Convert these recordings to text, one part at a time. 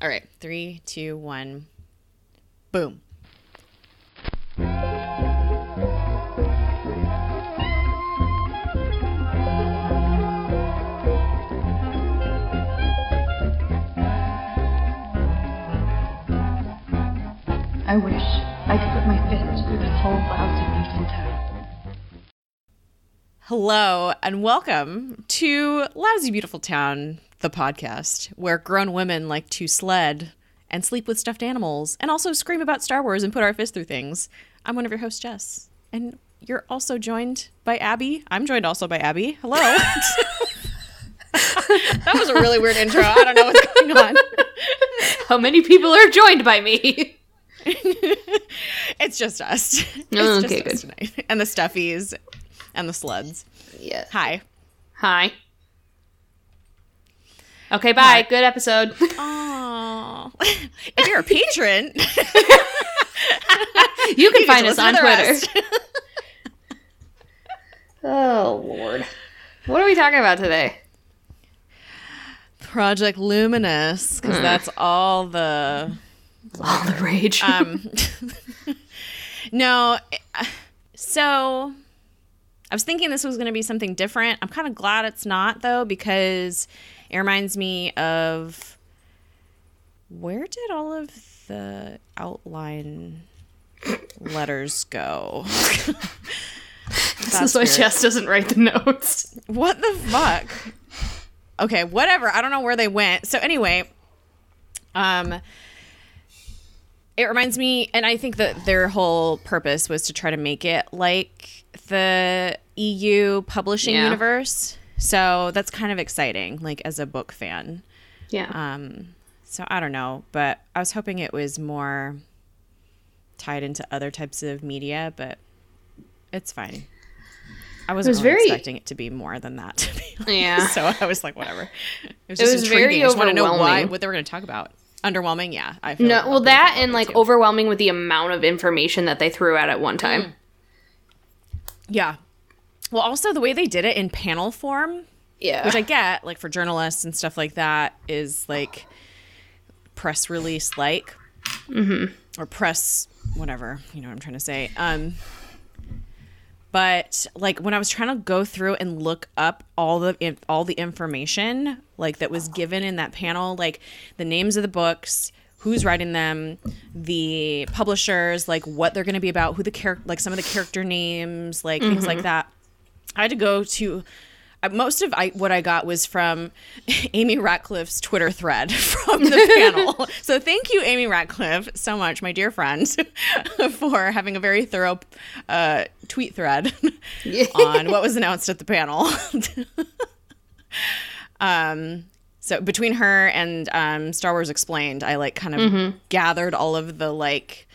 All right, three, two, one, boom. I wish I could put my fist through this whole lousy, beautiful town. Hello, and welcome to Lousy Beautiful Town, the podcast where grown women like to sled and sleep with stuffed animals and also scream about Star Wars and put our fists through things. I'm one of your hosts, Jess. And you're also joined by Abby. I'm joined also by Abby. Hello. that was a really weird intro. I don't know what's going on. How many people are joined by me? It's just us. It's Oh, just okay, us good. tonight. And the stuffies and the sleds. Yes. Hi. Hi. Okay, bye. Good episode. Aww. if you're a patron, You can you find us on Twitter. Oh Lord. What are we talking about today? Project Luminous, because that's all the All the rage. um no so i was thinking this was going to be something different i'm kind of glad it's not though because it reminds me of where did all of the outline letters go this is why. Jess doesn't write the notes. what the fuck okay whatever i don't know where they went so anyway um it reminds me and i think that their whole purpose was to try to make it like the eu publishing Yeah. universe so that's kind of exciting like as a book fan Yeah. um so i don't know but i was hoping it was more tied into other types of media but it's fine i wasn't was really very- expecting it to be more than that to be. Yeah. so i was like whatever it was It just was very i just want to know why what they were going to talk about underwhelming yeah i feel no, like well that and like too. overwhelming with the amount of information that they threw out at one time. Mm. yeah well also the way they did it in panel form Yeah. which I get, like for journalists and stuff like that, is like press release like, or press whatever. You know what I'm trying to say. Um, but like when I was trying to go through and look up all the all the information like that was given in that panel, like the names of the books. Who's writing them? The publishers, like what they're going to be about, who the character, like some of the character names, like things like that. I had to go to uh, most of I, what I got was from Amy Ratcliffe's Twitter thread from the panel. So thank you, Amy Ratcliffe, so much, my dear friend, for having a very thorough uh, tweet thread on what was announced at the panel. um, so between her and um, Star Wars Explained, I like kind of gathered all of the like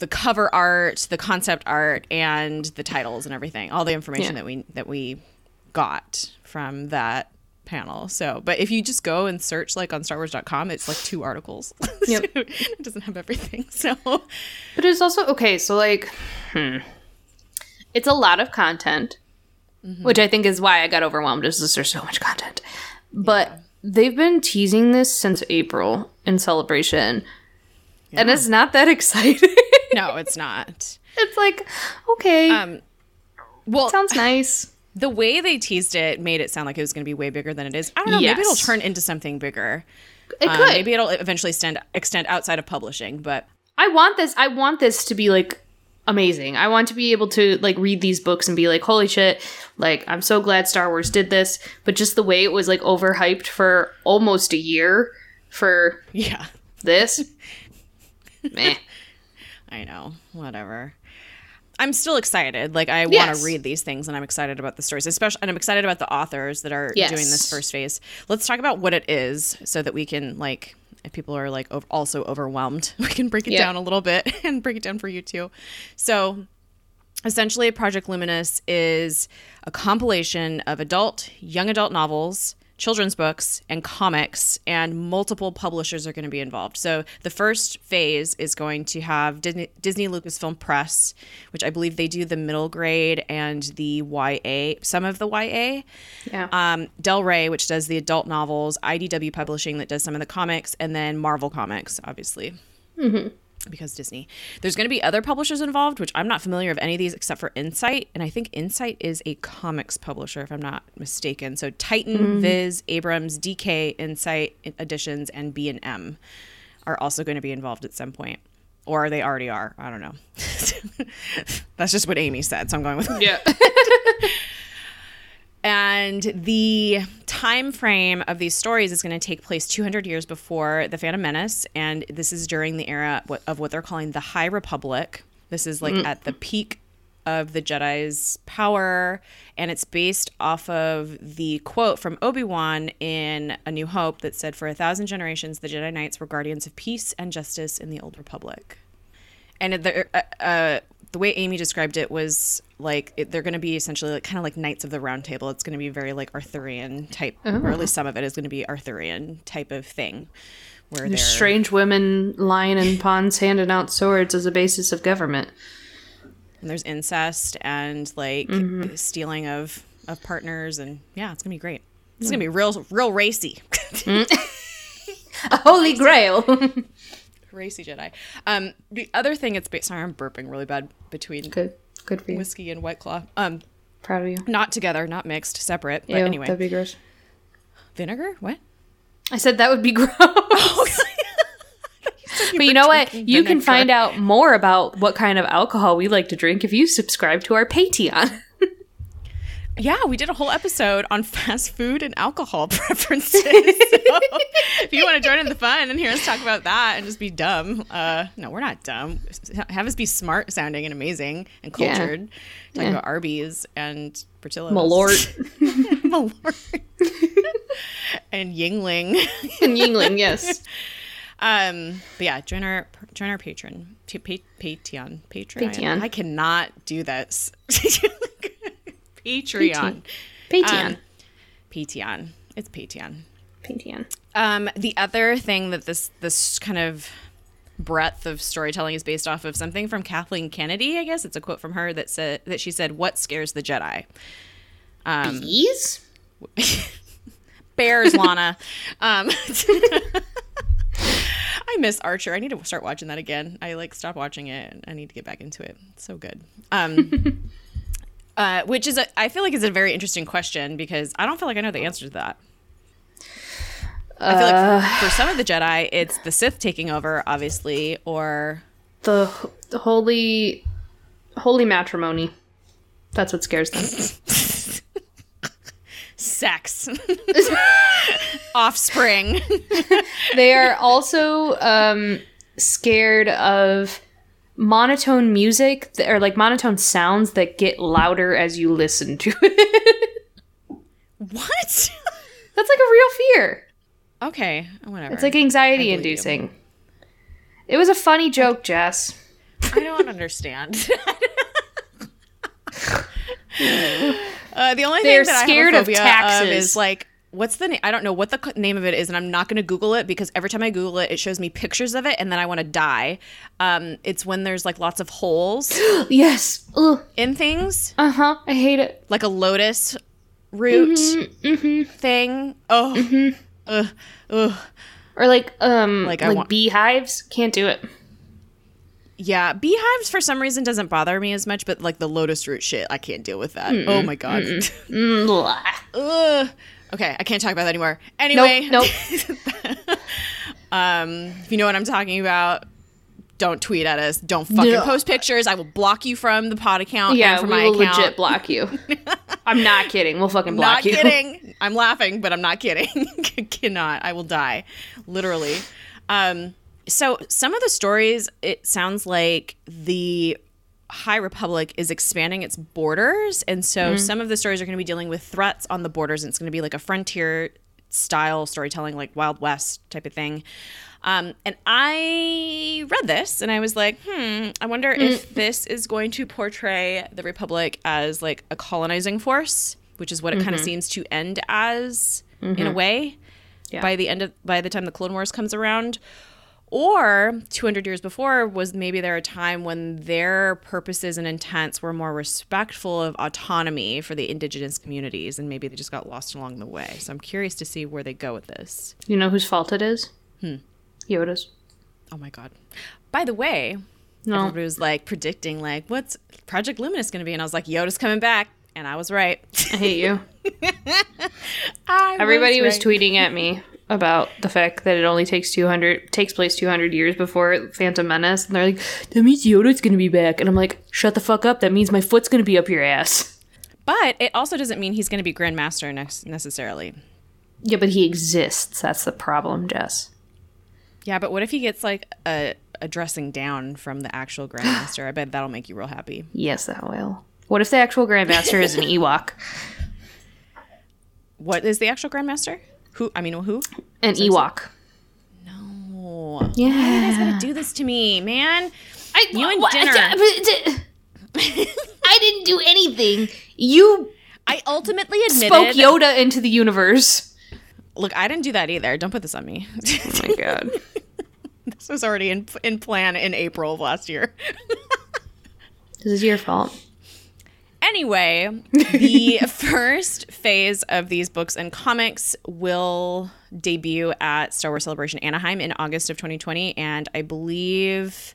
the cover art, the concept art, and the titles and everything, all the information Yeah. that we that we got from that panel. So, but if you just go and search like on StarWars.com, it's like two articles. Yep. So it doesn't have everything. So, But it's also okay. So like, hmm, it's a lot of content, which I think is why I got overwhelmed. Is just there's so much content, but they've been teasing this since April in celebration, and it's not that exciting. No, it's not. it's like, okay, Um, well, sounds nice. the way they teased it made it sound like it was going to be way bigger than it is. I don't know. Maybe it'll turn into something bigger. It Uh, could. maybe it'll eventually extend extend outside of publishing. But I want this. I want this to be like amazing. I want to be able to like read these books and be like, holy shit! Like I'm so glad Star Wars did this. But just the way it was like overhyped for almost a year for yeah, this, meh. I know. Whatever. I'm still excited. Like I want to read these things, and I'm excited about the stories, especially, and I'm excited about the authors that are Yes. doing this first phase. Let's talk about what it is, so that we can like, if people are like ov- also overwhelmed, we can break it Yeah. down a little bit and break it down for you too. So, essentially, Project Luminous is a compilation of adult, young adult novels children's books and comics, and multiple publishers are going to be involved. So the first phase is going to have Disney, Disney Lucasfilm Press, which I believe they do the middle grade and the YA, some of the YA. Yeah. Um, Del Rey, which does the adult novels, IDW Publishing, that does some of the comics, and then Marvel Comics, obviously. Because Disney. There's going to be other publishers involved, which I'm not familiar of any of these except for Insight. And I think Insight is a comics publisher, if I'm not mistaken. So Titan, hmm. Viz, Abrams, DK, Insight Editions, and B&M are also going to be involved at some point. Or they already are. I don't know. That's just what Amy said. So I'm going with yeah. and the time frame of these stories is going to take place 200 years before the phantom menace. And this is during the era of what they're calling the high republic. This is like at the peak of the jedi's power. And it's based off of the quote from obi-wan in a new hope that said for a thousand generations the jedi knights were guardians of peace and justice in the old republic. And the uh, uh, the way Amy described it was like it, they're going to be essentially like kind of like Knights of the Round Table. It's going to be very like Arthurian type, or at oh. least some of it is going to be Arthurian type of thing, where they're There's strange women lying in ponds handing out swords as a basis of government. and there's incest and like mm-hmm. stealing of of partners, and yeah, it's gonna be great. It's gonna mm. be real real racy, mm. A holy grail. racy Jedi. Um, the other thing it's based. Sorry, I'm burping really bad between Good. Good for you. whiskey and White Claw. Um, Proud of you. not together, not mixed, separate. But Ew, anyway, that'd be gross. vinegar. What? I said that would be gross. but you know what? You can find out more about what kind of alcohol we like to drink if you subscribe to our Patreon. Yeah, we did a whole episode on fast food and alcohol preferences. so if you want to join in the fun and hear us talk about that and just be dumb, uh, no, we're not dumb. Have us be smart sounding and amazing and Yeah. cultured. Talking Yeah. about Arby's and Portillo's. Malort Malort. and Yuengling. and Yuengling, yes. Um, but yeah, join our join our patron, pa- pa- Patreon, Patreon. Patreon. I cannot do this. Patreon. Patreon. Um, Patreon. It's Patreon. Patreon. Um, the other thing that this this kind of breadth of storytelling is based off of something from Kathleen Kennedy. I guess it's a quote from her that said that she said, "What scares the Jedi." Um, Bees? Bears, Lana. um, I miss Archer. I need to start watching that again. I like stop watching it. I need to get back into it. It's so good. Um, uh, which is, a, I feel like, is a very interesting question because I don't feel like I know the answer to that. I feel like for, for some of the Jedi, it's the Sith taking over, obviously, or The, the holy holy matrimony. That's what scares them. sex, offspring. they are also um, scared of monotone music that, or like monotone sounds that get louder as you listen to it. what? That's like a real fear. Okay, whatever. It's like anxiety inducing. It was a funny joke, Jess. I don't understand. uh, the only They're thing that scared I of have a phobia taxes. is like, what's the name? I don't know what the name of it is, and I'm not going to Google it because every time I Google it, it shows me pictures of it, and then I want to die. Um, it's when there's like lots of holes Yes. Ugh. in things, Uh huh. I hate it. like a lotus root Mm-hmm, thing. Oh, ugh, ugh. Or like um Like, like, want- beehives. Can't do it. Yeah, beehives for some reason doesn't bother me as much, but like the lotus root shit, I can't deal with that. Oh my god. Mm, blah. Ugh. Okay, I can't talk about that anymore. Anyway, Nope. Nope. um, if you know what I'm talking about, don't tweet at us. Don't fucking No. post pictures. I will block you from the pod account. yeah, and from we my will account. legit block you. I'm not kidding. We'll fucking block Not you. Not kidding. I'm laughing, but I'm not kidding. Cannot. I will die, literally. Um, so some of the stories, it sounds like the High Republic is expanding its borders, and so some of the stories are going to be dealing with threats on the borders, and it's going to be like a frontier style storytelling, like Wild West type of thing. Um, and I read this and I was like, hmm, I wonder if this is going to portray the Republic as like a colonizing force, which is what it kind of seems to end as in a way Yeah. by the end of by the time the Clone Wars comes around. Or 200 years before was maybe there a time when their purposes and intents were more respectful of autonomy for the indigenous communities and maybe they just got lost along the way. So I'm curious to see where they go with this. You know whose fault it is? Hmm. Yoda's. Oh my god. By the way, No. everybody was like predicting like what's Project Luminous going to be and I was like Yoda's coming back and I was right. I hate you. I Everybody was, right. tweeting at me about the fact that it only takes 200 takes place 200 years before Phantom Menace and they're like that means Yoda's going to be back and I'm like shut the fuck up that means my foot's going to be up your ass. But it also doesn't mean he's going to be Grandmaster next necessarily. Yeah, but he exists. That's the problem, Jess. Yeah, but what if he gets like a, a dressing down from the actual Grandmaster? I bet that'll make you real happy. Yes, that will. What if the actual Grandmaster is an Ewok? What is the actual Grandmaster? Who? I mean, who? An Ewok. No. Yeah. you guys gotta do this to me, man. I, You and what- dinner. I didn't do anything. You I ultimately admitted. spoke Yoda into the universe. Look, I didn't do that either. Don't put this on me. Oh my god. this was already in in plan in April of last year. this is your fault. Anyway, the first phase of these books and comics will debut at Star Wars Celebration Anaheim in August of 2020. And I believe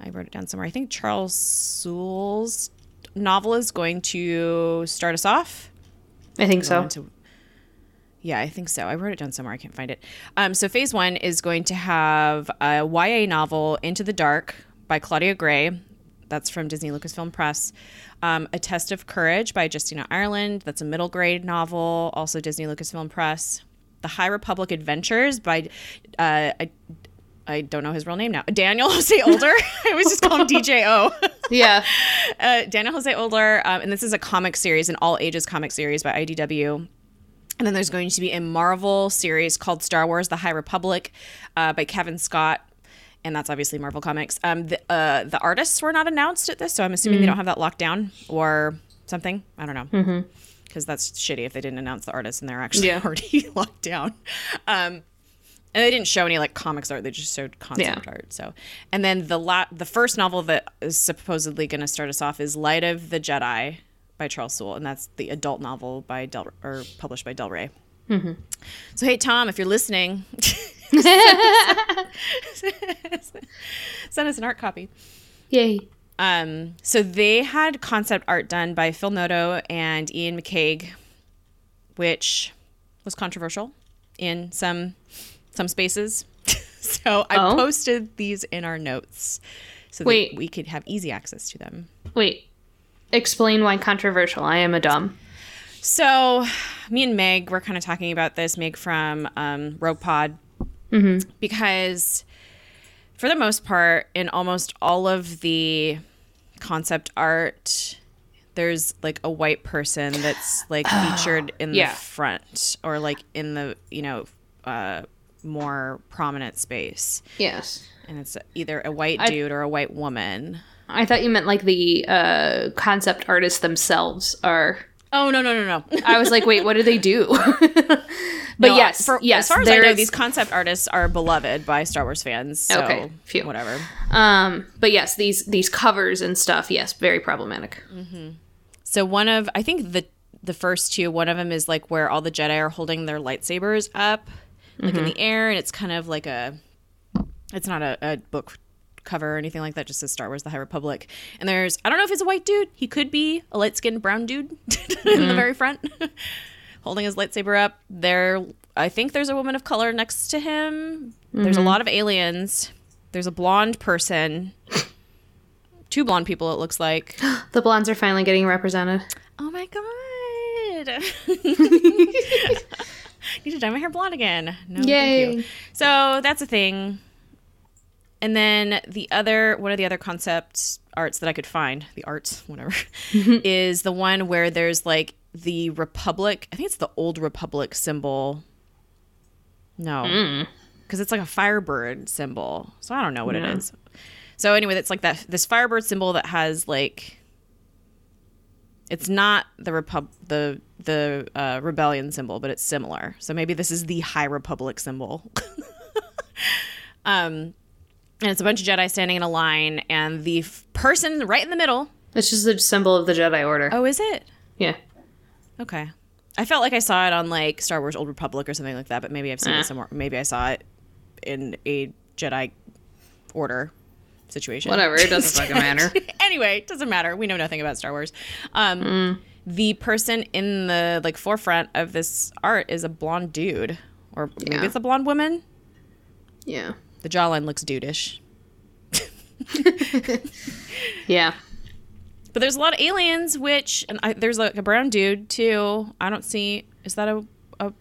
I wrote it down somewhere. I think Charles Soule's novel is going to start us off. I think so. to- yeah, I think so. I wrote it down somewhere. I can't find it. Um, so phase one is going to have a YA novel, Into the Dark, by Claudia Gray. That's from Disney Lucasfilm Press. Um, a Test of Courage by Justina Ireland. That's a middle grade novel, also Disney Lucasfilm Press. The High Republic Adventures by uh, I, I don't know his real name now. Daniel Jose Older. I always just call him DJO. Yeah. uh, Daniel Jose Older, um, and this is a comic series, an all ages comic series by IDW. And then there's going to be a Marvel series called Star Wars: The High Republic uh, by Cavan Scott, and that's obviously Marvel Comics. Um, the uh, the artists were not announced at this, so I'm assuming they don't have that locked down or something. I don't know because that's shitty if they didn't announce the artists and they're actually Yeah. already locked down. Um, and they didn't show any like comics art; they just showed concept Yeah. art. So, and then the la- the first novel that is supposedly going to start us off is Light of the Jedi by Charles Soule, and that's the adult novel by Del or published by Del Rey. So, hey Tom, if you're listening, send us an art copy. Yay. Um, so they had concept art done by Phil Noto and Iain McCaig, which was controversial in some some spaces. so I Oh. posted these in our notes so Wait. that we could have easy access to them. Wait. Explain why controversial. I am a dumb. So me and Meg were kind of talking about this, Meg from um, Rogue Pod, because for the most part, in almost all of the concept art, there's like a white person that's like featured in Yeah. the front or like in the, you know, uh, more prominent space. Yes. And it's either a white dude or a white woman. I thought you meant like the uh, concept artists themselves are. Oh, no, no, no, no. I was like, wait, what do they do? but No, yes, for, yes. as far as I know, these concept artists are beloved by Star Wars fans. So Okay, phew. whatever. Um, but yes, these these covers and stuff, yes, very problematic. Mm-hmm. So one of I think the the first two, one of them is like where all the Jedi are holding their lightsabers up, like in mm-hmm. the air, and it's kind of like a, it's not a, a book cover or anything like that. Just says Star Wars: The High Republic. And there's I don't know if it's a white dude. He could be a light skinned brown dude in the mm-hmm. very front, holding his lightsaber up. There, I think there's a woman of color next to him. There's a mm-hmm. lot of aliens. There's a blonde person. Two blonde people, it looks like. The blondes are finally getting represented. Oh my god. Need to dye my hair blonde again. No, Yay. thank you. So that's a thing. And then the other one of the other concept arts that I could find, the arts, whatever, is the one where there's like the Republic. I think it's the old Republic symbol. No. Because it's like a firebird symbol. So I don't know what it is. So anyway, it's like that this firebird symbol that has like It's not the repub the the uh, rebellion symbol, but it's similar. So maybe this is the High Republic symbol. um, and it's a bunch of Jedi standing in a line, and the f- person right in the middle. It's just a symbol of the Jedi Order. Oh, is it? Yeah. Okay. I felt like I saw it on like Star Wars Old Republic or something like that, but maybe I've seen Eh. it somewhere. Maybe I saw it in a Jedi Order situation. Whatever. It doesn't fucking matter. anyway, it doesn't matter. We know nothing about Star Wars. Um, The person in the like forefront of this art is a blonde dude, or maybe Yeah. it's a blonde woman. Yeah. The jawline looks dudeish, Yeah. But there's a lot of aliens. Which and I, there's like a brown dude too. I don't see. Is that a a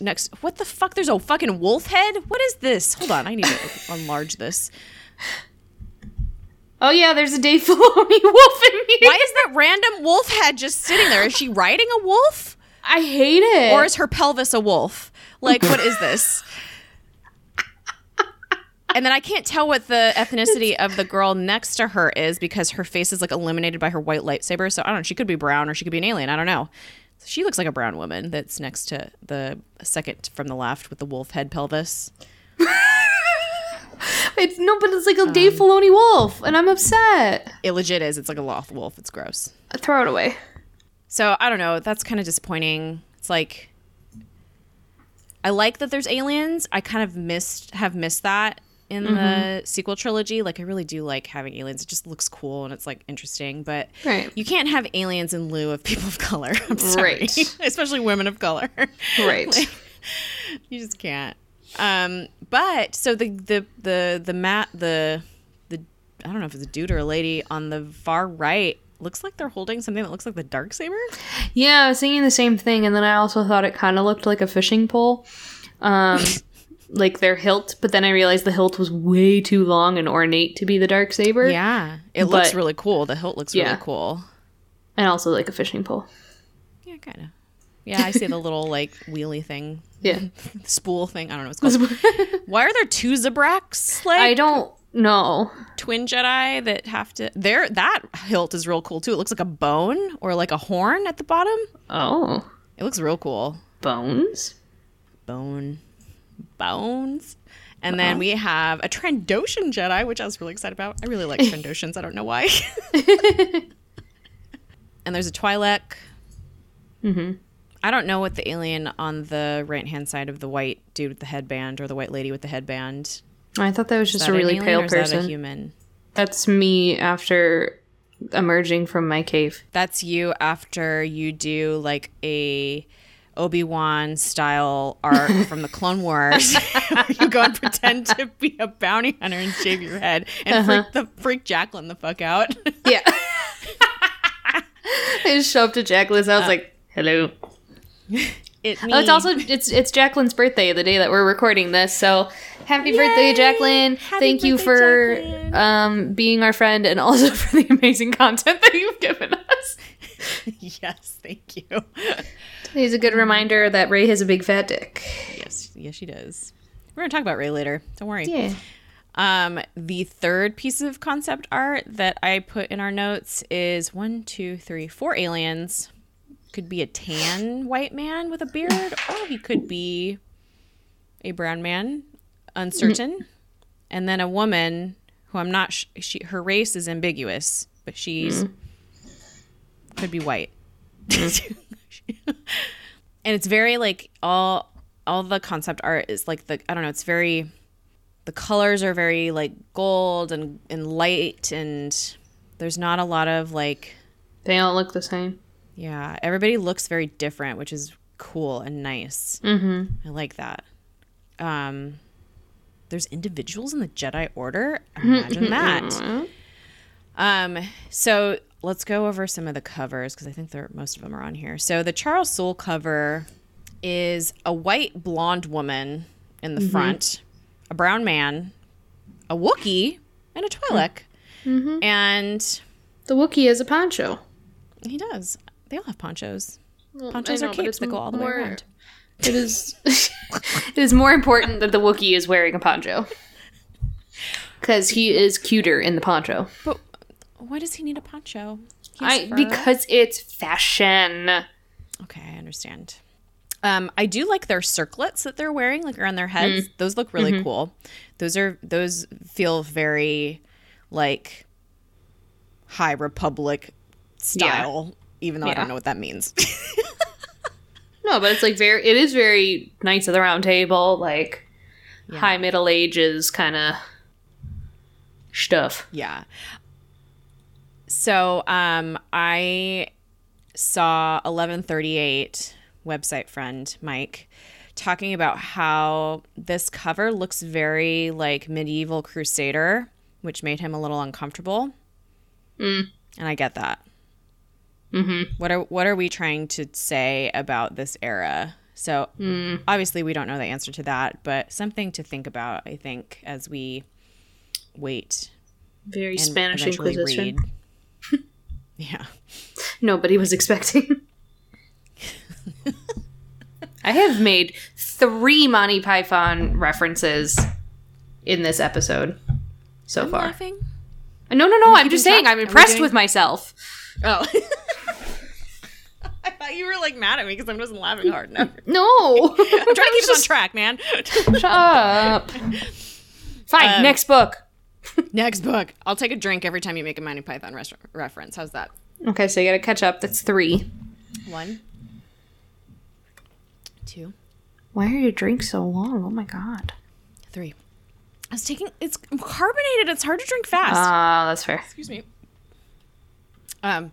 next? What the fuck? There's a fucking wolf head. What is this? Hold on, I need to enlarge this. Oh yeah, there's a Dave Filoni wolf in here. Why is that random wolf head just sitting there? Is she riding a wolf? I hate it. or is her pelvis a wolf? Like, what is this? And then I can't tell what the ethnicity of the girl next to her is because her face is like illuminated by her white lightsaber. So I don't know. She could be brown or she could be an alien. I don't know. She looks like a brown woman that's next to the second from the left with the wolf head pelvis. it's no, but it's like a Dave um, Filoni wolf, and I'm upset. It legit is. It's like a loth wolf. It's gross. Uh, throw it away. So I don't know. That's kind of disappointing. It's like I like that there's aliens. I kind of missed have missed that in the sequel trilogy. Like I really do like having aliens. It just looks cool and it's like interesting. But Right. you can't have aliens in lieu of people of color. I'm sorry, Right. especially women of color. Right. like, you just can't. Um, but so the the the the mat the the I don't know if it's a dude or a lady on the far right looks like they're holding something that looks like the dark saber. Yeah, I was thinking the same thing, and then I also thought it kind of looked like a fishing pole, um, like their hilt. But then I realized the hilt was way too long and ornate to be the dark saber. Yeah, it looks really cool. The hilt looks Yeah. really cool. and also like a fishing pole. Yeah, kind of. Yeah, I see the little like wheelie thing, Yeah, spool thing. I don't know what it's called. Why are there two Zabraks like I don't know. twin Jedi that have to? There, that hilt is real cool too. It looks like a bone or like a horn at the bottom. Oh, It looks real cool. bones. Bone, bones. And then we have a Trandoshan Jedi, which I was really excited about. I really like Trandoshans. I don't know why. and there's a Twi'lek. Mm-hmm. I don't know what the alien on the right hand side of the white dude with the headband or the white lady with the headband. I thought that was just that a really pale is that person. human. That's me after emerging from my cave. That's you after you do like a Obi Wan style art from the Clone Wars. you go and pretend to be a bounty hunter and shave your head and freak the freak Jacqueline the fuck out. Yeah. I just show up to Jacqueline's house like, hello. it Oh, it's also it's it's Jacqueline's birthday the day that we're recording this. So happy birthday, Jacqueline! Happy Thank you for Jacqueline. um, being our friend and also for the amazing content that you've given us. yes, thank you. It's a good reminder that Ray has a big fat dick. yes, yes, she does. We're gonna talk about Ray later. Don't worry. Yeah. Um, the third piece of concept art that I put in our notes is one, two, three, four aliens. Could be a tan white man with a beard, or he could be a brown man, uncertain, and then a woman who I'm not. Sh- she her race is ambiguous, but she's could be white. and it's very like all all the concept art is like the I don't know. It's very the colors are very like gold and, and light and there's not a lot of like They all look the same. yeah everybody looks very different which is cool and nice mm-hmm. i like that um there's individuals in the jedi order imagine that um so let's go over some of the covers because i think they're most of them are on here so the charles soule cover is a white blonde woman in the mm-hmm. front a brown man a Wookie, and a twi'lek mm-hmm. and The Wookie has a poncho. he does they all have ponchos Well, Ponchos I are capes that go all the way around. It is. it is more important that the Wookie is wearing a poncho because he is cuter in the poncho. But why does he need a poncho? I because it's fashion. Okay, I understand. Um, I do like their circlets that they're wearing, like around their heads. Those look really cool. Those are those feel very like High Republic style, even though I don't know what that means. No, but it's like very. It is very Knights of the Round Table, like high Middle Ages kind of stuff. yeah. So um, I saw 1138 website friend Mike talking about how this cover looks very like medieval crusader, which made him a little uncomfortable. And I get that. Mm-hmm. What are what are we trying to say about this era? So obviously we don't know the answer to that, but something to think about. I think as we wait Very Spanish Inquisition. read. Yeah. Nobody was expecting. I have made three Monty Python references in this episode so far. Laughing? No, no, no. I'm just saying. track? I'm impressed doing- with myself. Oh. I thought you were like mad at me because I wasn't laughing hard enough. No, I'm trying to keep us on track, man. Shut up. Fine. Um, next book. Next book. I'll take a drink every time you make a Monty Python res- reference. How's that? Okay, so you got to catch up. That's three. One, two, Why are your drinks so long? Oh my god. three. I was taking. It's carbonated. It's hard to drink fast. Ah, that's fair. Excuse me. Um.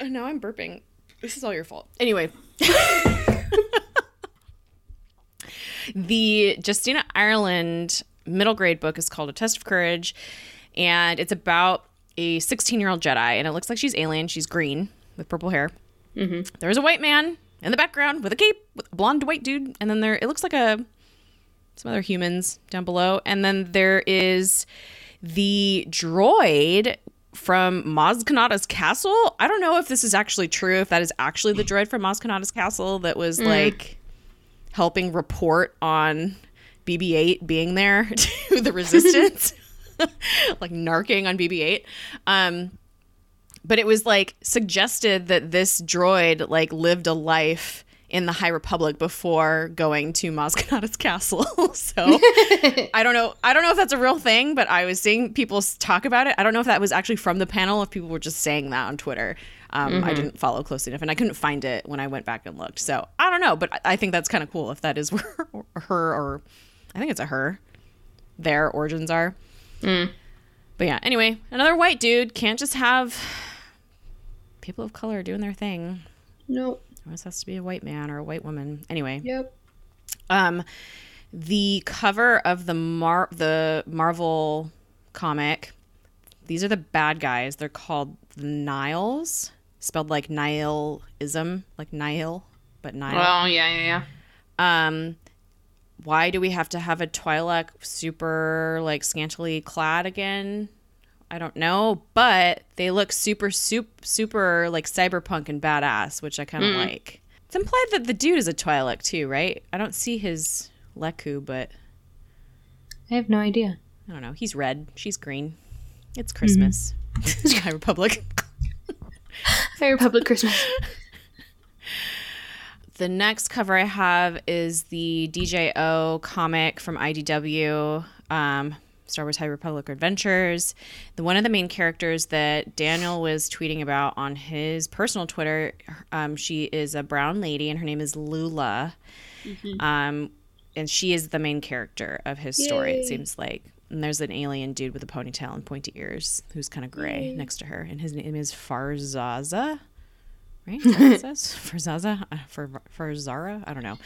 Oh, now I'm burping. This is all your fault. Anyway. the Justina Ireland middle grade book is called A Test of Courage, and it's about a 16 year old Jedi, and it looks like she's alien. She's green with purple hair. Mm-hmm. There's a white man in the background with a cape, with a blonde white dude, and then there it looks like a some other humans down below, and then there is the droid from Maz Kanata's castle. I don't know if this is actually true, if that is actually the droid from Maz Kanata's castle that was like helping report on BB 8 being there to the resistance, like narking on BB 8. Um, but it was like suggested that this droid like lived a life in the High Republic before going to Maz Kanata's castle. so I don't know. I don't know if that's a real thing, but I was seeing people talk about it. I don't know if that was actually from the panel, if people were just saying that on Twitter. Um, I didn't follow closely enough, and I couldn't find it when I went back and looked. So I don't know, but I- I think that's kind of cool if that is where her or I think it's a her. Their origins are. But yeah. Anyway, another white dude can't just have people of color doing their thing. Nope. It always has to be a white man or a white woman. Anyway, Yep. um, the cover of the Mar the Marvel comic. These are the bad guys. They're called the Niles, spelled like Nihilism, like Nihil, but Nile. Oh yeah, yeah, yeah. Um, why do we have to have a Twi'lek super like scantily clad again? I don't know, but they look super, super, super like cyberpunk and badass, which I kind of hmm. like. It's implied that the dude is a Twi'lek too, right? I don't see his Leku, but I have no idea. I don't know. He's red. She's green. It's Christmas. Mm-hmm. High Republic. High Republic Christmas. The next cover I have is the DJO comic from IDW, um, Star Wars High Republic Adventures. The one of the main characters that Daniel was tweeting about on his personal Twitter, um, she is a brown lady, and her name is Lula. Um, and she is the main character of his story. It seems like. And there's an alien dude with a ponytail and pointy ears who's kind of gray next to her, and his name is Farzaza right? Is that what it says for Zaza, uh, for for Zara. I don't know.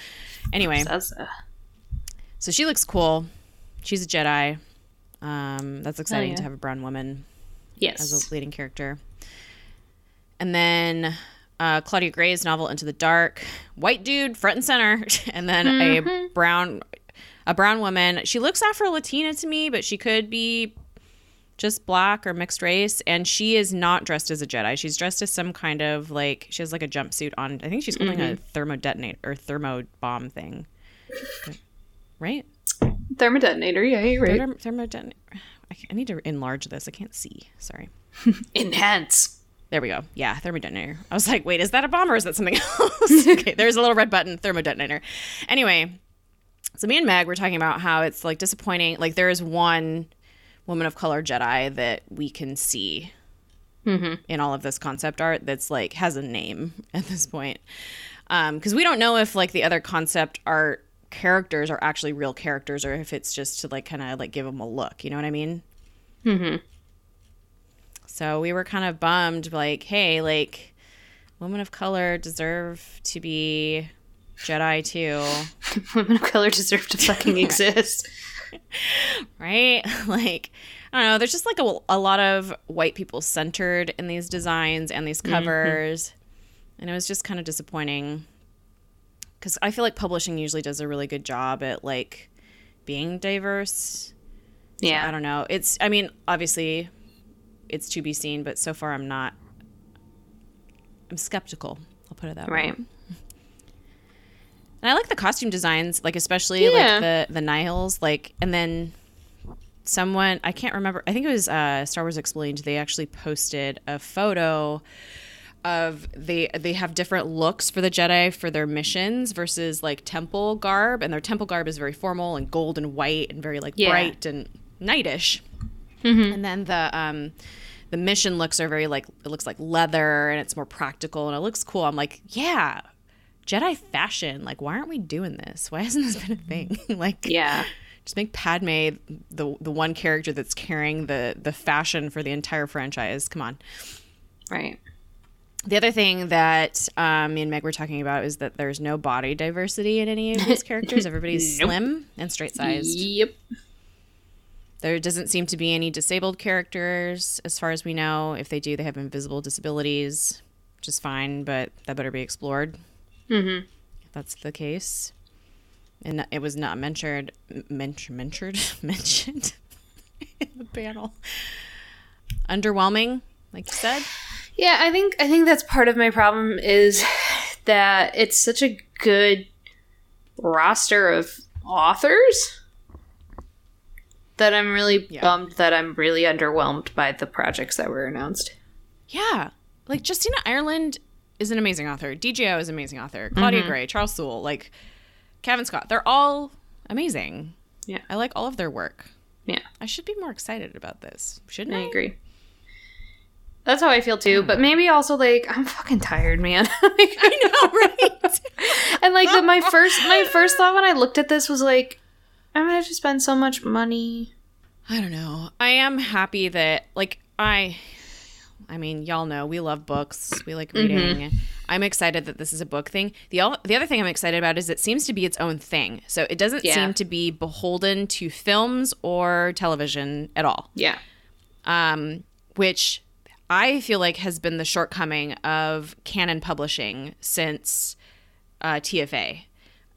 Anyway, uh, so she looks cool. She's a Jedi. Um, that's exciting yeah. to have a brown woman yes, as a leading character. And then uh, Claudia Gray's novel Into the Dark, white dude front and center, and then a brown a brown woman. She looks Afro Latina to me, but she could be just black or mixed race. And she is not dressed as a Jedi. She's dressed as some kind of like she has like a jumpsuit on. I think she's holding a mm-hmm. thermodetonator or thermo bomb thing, right? Thermodetonator. Yeah, you're right. Thermo, thermo. I, I need to enlarge this. I can't see. Sorry. Enhance. There we go. Yeah, thermodetonator. I was like, wait, is that a bomb or is that something else? okay, there's a little red button, thermodetonator. Anyway, so me and Meg were talking about how it's like disappointing. Like there is one woman of color Jedi that we can see mm-hmm. in all of this concept art that's like has a name at this point. Um, because we don't know if like the other concept art characters are actually real characters or if it's just to like kind of like give them a look. You know what I mean? Mm-hmm. So we were kind of bummed, like, hey, like, women of color deserve to be Jedi too, Women of color deserve to fucking exist. Right? like, I don't know. There's just like a, a lot of white people centered in these designs and these mm-hmm. covers. And it was just kind of disappointing because I feel like publishing usually does a really good job at like being diverse. Yeah. I don't know. It's, I mean, obviously it's to be seen, but so far I'm not, I'm skeptical. I'll put it that way. Right. And I like the costume designs, like especially Yeah. like the the Nihils, like and then someone I can't remember. I think it was uh, Star Wars Explained. They actually posted a photo of they they have different looks for the Jedi for their missions versus like temple garb, and their temple garb is very formal and gold and white and very like Yeah. bright and knightish. And then the um the mission looks are very like it looks like leather and it's more practical and it looks cool. I'm like, yeah, Jedi fashion. Like, why aren't we doing this? Why hasn't this been a thing? like, Yeah. just make Padme the the one character that's carrying the the fashion for the entire franchise. Come on. Right. The other thing that um, me and Meg were talking about is that there's no body diversity in any of these characters. Everybody's Nope. slim and straight sized. Yep. There doesn't seem to be any disabled characters, as far as we know. If they do, they have invisible disabilities, which is fine, but that better be explored. Mm-hmm. If that's the case. And it was not mentioned, mentioned, mentioned, mentioned in the panel. Underwhelming, like you said. Yeah, I think I think that's part of my problem is that it's such a good roster of authors that I'm really Yeah. bummed that I'm really underwhelmed by the projects that were announced. Yeah. Like Justina Ireland is an amazing author. DJO is an amazing author. Claudia Mm-hmm. Gray, Charles Soule, like Cavan Scott. They're all amazing. Yeah. I like all of their work. Yeah, I should be more excited about this. Shouldn't I? I agree. That's how I feel too, but maybe also like I'm fucking tired, man. Like- I know, right? and like the, my first my first thought when I looked at this was like I'm gonna have to spend so much money. I don't know. I am happy that like I I mean, y'all know we love books. We like Mm-hmm. reading. I'm excited that this is a book thing. The al- the other thing I'm excited about is it seems to be its own thing. So it doesn't Yeah. seem to be beholden to films or television at all. Yeah. Um, which I feel like has been the shortcoming of canon publishing since uh, TFA.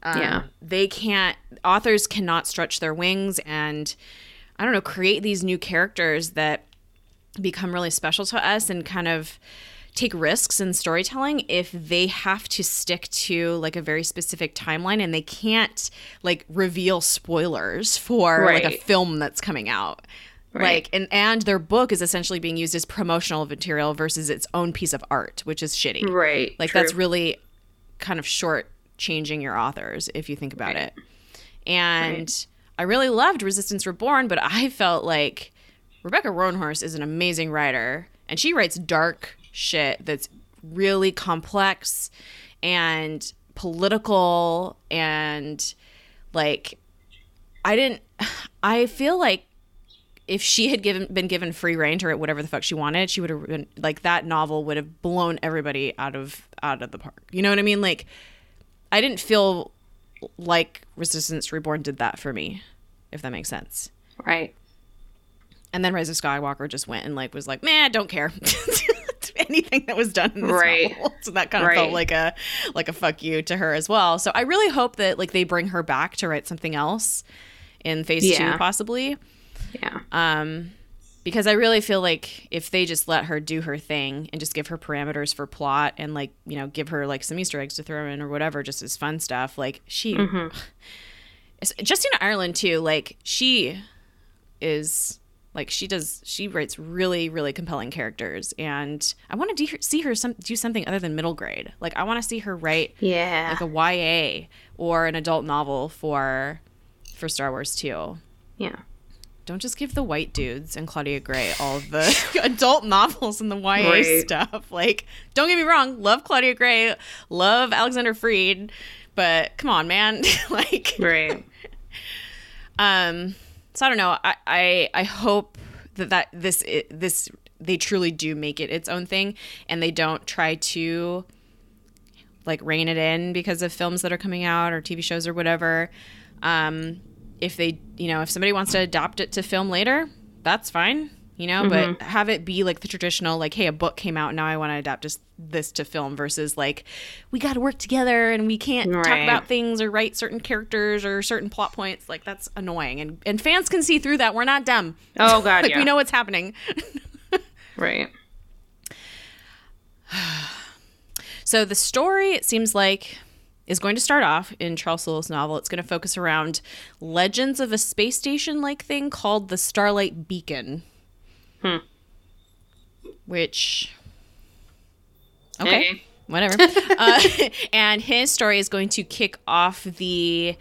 Um, Yeah. They can't, authors cannot stretch their wings and, I don't know, create these new characters that become really special to us and kind of take risks in storytelling if they have to stick to like a very specific timeline and they can't like reveal spoilers for like a film that's coming out Right. like and and their book is essentially being used as promotional material versus its own piece of art which is shitty Right. like true. that's really kind of short changing your authors if you think about Right. it and i really loved resistance reborn but i felt like rebecca roanhorse is an amazing writer and she writes dark shit that's really complex and political and like i didn't i feel like if she had given been given free reign to write whatever the fuck she wanted, she would have been like that novel would have blown everybody out of out of the park. You know what I mean? Like I didn't feel like Resistance Reborn did that for me, if that makes sense. right. And then Rise of Skywalker just went and like was like, man, don't care. Anything that was done in this Right. novel. So that kind of felt like a like a fuck you to her as well. So I really hope that like they bring her back to write something else in phase Yeah. two, possibly. Yeah. Um, because I really feel like if they just let her do her thing and just give her parameters for plot and like you know give her like some Easter eggs to throw in or whatever, just as fun stuff. Like she, It's- Justina Ireland too. Like she is Like she does, she writes really, really compelling characters, and I want to de- see her some, do something other than middle grade. Like I want to see her write Yeah. like a YA or an adult novel for for Star Wars too. yeah. Don't just give the white dudes and Claudia Gray all the adult novels and the YA Right. stuff. Like, don't get me wrong, love Claudia Gray, love Alexander Freed, but come on, man. like, Right. um, so I don't know. I I, I hope that that this this they truly do make it its own thing, and they don't try to like rein it in because of films that are coming out or TV shows or whatever. Um, if they, you know, if somebody wants to adopt it to film later, that's fine. You know, but mm-hmm. have it be like the traditional, like, hey, a book came out, now I want to adapt this, this to film, versus like, we got to work together and we can't talk about things or write certain characters or certain plot points. Like, that's annoying, and and fans can see through that. We're not dumb. Oh God, like, yeah. we know what's happening. Right. So the story, it seems like, is going to start off in Charles Soule's novel. It's going to focus around legends of a space station-like thing called the Starlight Beacon. Hmm. Which, okay, Okay. whatever. uh, and his story is going to kick off the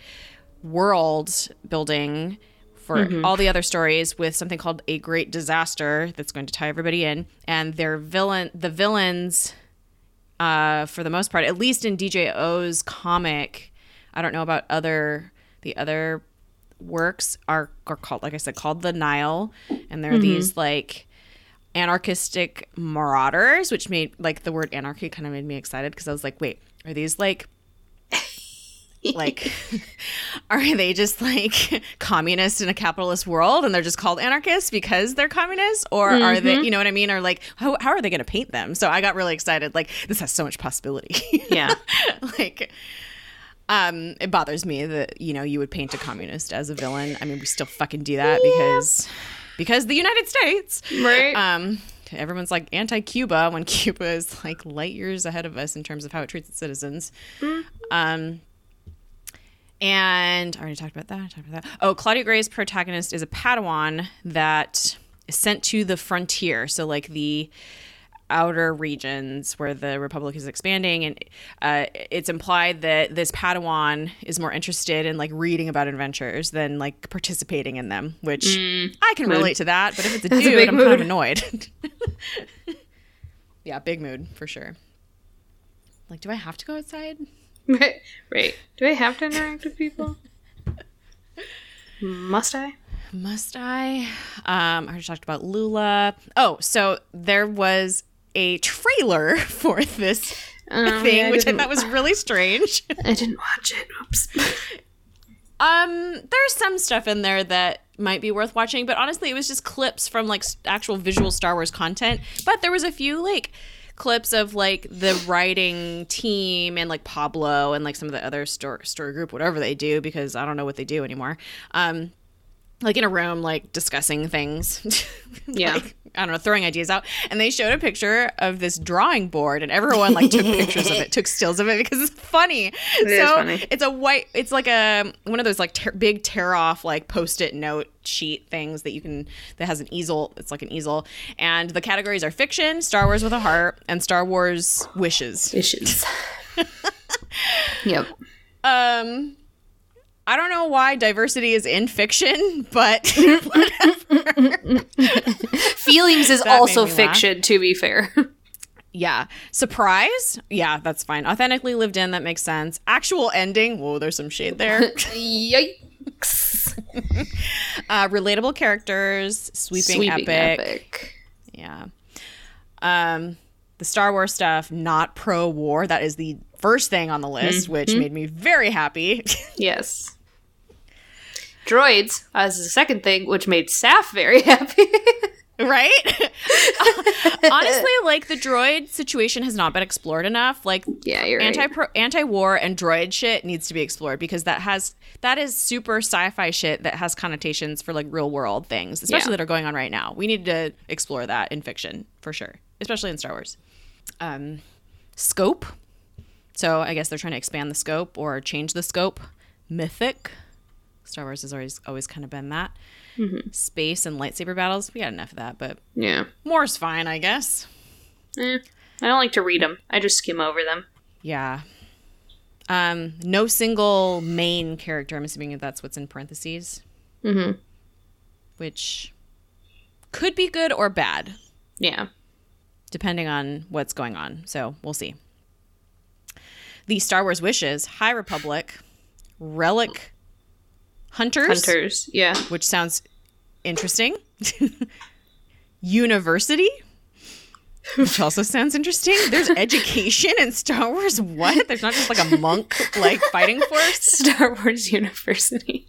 world building for all the other stories with something called a great disaster that's going to tie everybody in and their villain the villains uh, for the most part, at least in DJO's comic. I don't know about other the other works are are called like I said called the Nihil, and they're mm-hmm. these like anarchistic marauders, which made like the word anarchy kind of made me excited because I was like, wait, are these like like are they just like communists in a capitalist world and they're just called anarchists because they're communists? Or are they mm-hmm. you know what i mean? Or like how, how are they going to paint them? So i got really excited. Like this has so much possibility. Yeah. like um it bothers me that you know you would paint a communist as a villain i mean we still fucking do that because because the united states Right. um everyone's like anti-cuba when cuba is like light years ahead of us in terms of how it treats its citizens um and I already talked about that. I talked about that. Oh, Claudia Gray's protagonist is a Padawan that is sent to the frontier. So, like the outer regions where the Republic is expanding. And uh, it's implied that this Padawan is more interested in like reading about adventures than like participating in them, which I can relate to that. But if it's a That's dude, big I'm kind of annoyed. yeah, big mood for sure. Like, do I have to go outside? right. Right. Do I have to interact with people? Must I? Must I? Um, I already talked about Lula. Oh, so there was a trailer for this Um, thing, yeah, I which I thought was really strange. I didn't watch it. Oops. um, there's some stuff in there that might be worth watching, but honestly, it was just clips from like actual visual Star Wars content. But there was a few like clips of like the writing team and like Pablo and like some of the other story story group, whatever they do, because I don't know what they do anymore. Um, like in a room, like discussing things. Yeah. Like, I don't know, throwing ideas out. And they showed a picture of this drawing board, and everyone like took pictures of it, took stills of it because it's funny. so is funny. it's a white. It's like a one of those like ter- big tear off like post it note sheet things that you can that has an easel. It's like an easel, and the categories are fiction, Star Wars with a heart, and Star Wars wishes. Issues. yep. Um. I don't know why diversity is in fiction, but Feelings is made also me laugh. fiction, to be fair. Yeah. Surprise? Yeah, that's fine. Authentically lived in, that makes sense. Actual ending? Whoa, there's some shade there. Yikes. uh, relatable characters, sweeping, Sweeping epic. epic. Yeah. Um, the Star Wars stuff, not pro war. That is the first thing on the list, which made me very happy. Yes. Droids as the second thing, which made Saf very happy. right? Honestly, like the droid situation has not been explored enough. Like yeah, you're anti right. anti war and droid shit needs to be explored because that has that is super sci-fi shit that has connotations for like real world things, especially Yeah. that are going on right now. We need to explore that in fiction for sure, especially in Star Wars. Um, scope. So I guess they're trying to expand the scope or change the scope. Mythic. Star Wars has always always kind of been that. Mm-hmm. Space and lightsaber battles, we got enough of that, but Yeah. more's fine, I guess. Eh, I don't like to read them. I just skim over them. Yeah. Um, no single main character. I'm assuming that's what's in parentheses, Mm-hmm. which could be good or bad, Yeah. depending on what's going on. So we'll see. The Star Wars wishes, High Republic, Relic Hunters, Hunters. Yeah. which sounds interesting. University, which also sounds interesting. There's education in Star Wars. What? There's not just like a monk like fighting force. Star Wars University.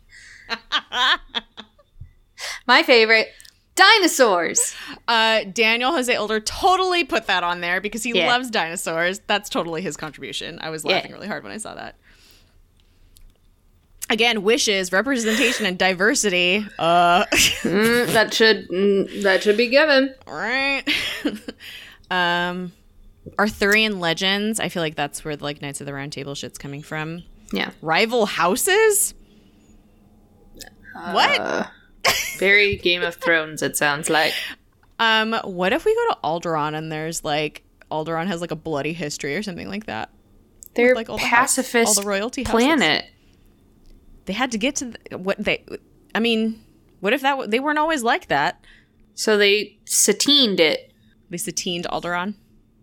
My favorite. Dinosaurs. Uh, Daniel Jose Older totally put that on there because he Yeah. loves dinosaurs. That's totally his contribution. I was Yeah. laughing really hard when I saw that. Again, wishes, representation, and diversity. Uh, Mm, that should mm, that should be given. right. um, Arthurian legends. I feel like that's where the like Knights of the Round Table shit's coming from. Yeah. Rival houses. what? Very Game of Thrones. It sounds like. Um, what if we go to Alderaan and there's like Alderaan has like a bloody history or something like that? They're like, all the house- pacifist all the royalty houses. planet. They had to get to the, what they. I mean, what if that they weren't always like that? So they satined it. They satined Alderaan.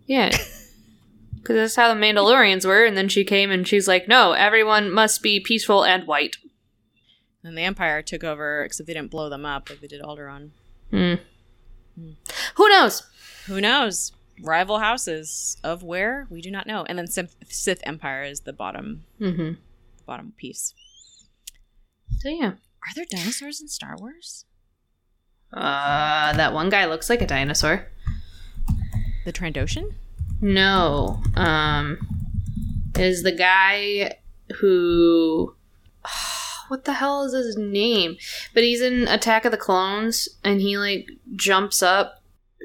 Yeah. Because that's how the Mandalorians were. And then she came and she's like, no, everyone must be peaceful and white. And the Empire took over, except they didn't blow them up like they did Alderaan. Hmm. Who knows? Who knows? Rival houses of where we do not know. And then Sith, Sith Empire is the bottom, Mm-hmm. the bottom piece. So yeah. Are there dinosaurs in Star Wars? Uh, that one guy looks like a dinosaur. The Trandoshan? No. Um, is the guy who. What the hell is his name? But he's in Attack of the Clones, and he like jumps up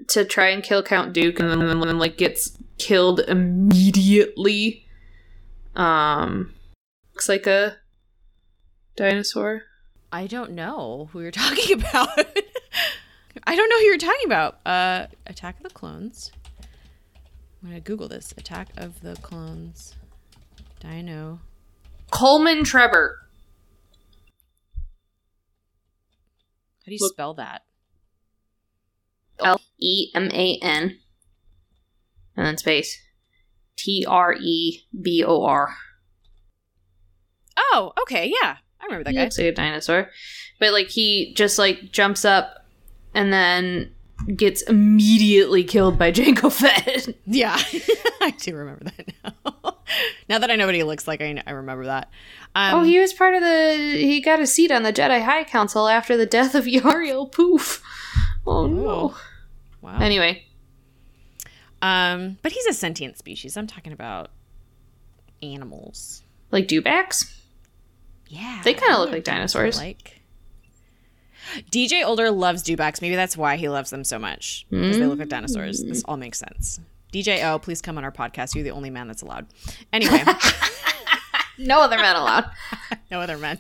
to try and kill Count Dooku, and then, and then like gets killed immediately. Um, looks like a dinosaur. I don't know who you're talking about. I don't know who you're talking about. Uh, Attack of the Clones. I'm gonna Google this. Attack of the Clones. Dino. Coleman Trebor. How do you Look- spell that? L E M A N. And then space. T R E B O R. Oh, okay, yeah, I remember that He guy. looks like a dinosaur. But like he just like jumps up and then gets immediately killed by Jango Fett. Yeah, I do remember that now. now that I know what he looks like, I, I remember that. Um, oh, he was part of the he got a seat on the Jedi High Council after the death of Yarael Poof. Oh no. wow. Anyway. Um, but he's a sentient species. I'm talking about animals. Like Dewbacks? Yeah, They kinda look like dinosaurs. Like DJ Older loves dewbacks. Maybe that's why he loves them so much because they look like dinosaurs. This all makes sense. DJ O, please come on our podcast. You're the only man that's allowed. Anyway, No other men allowed. no other men.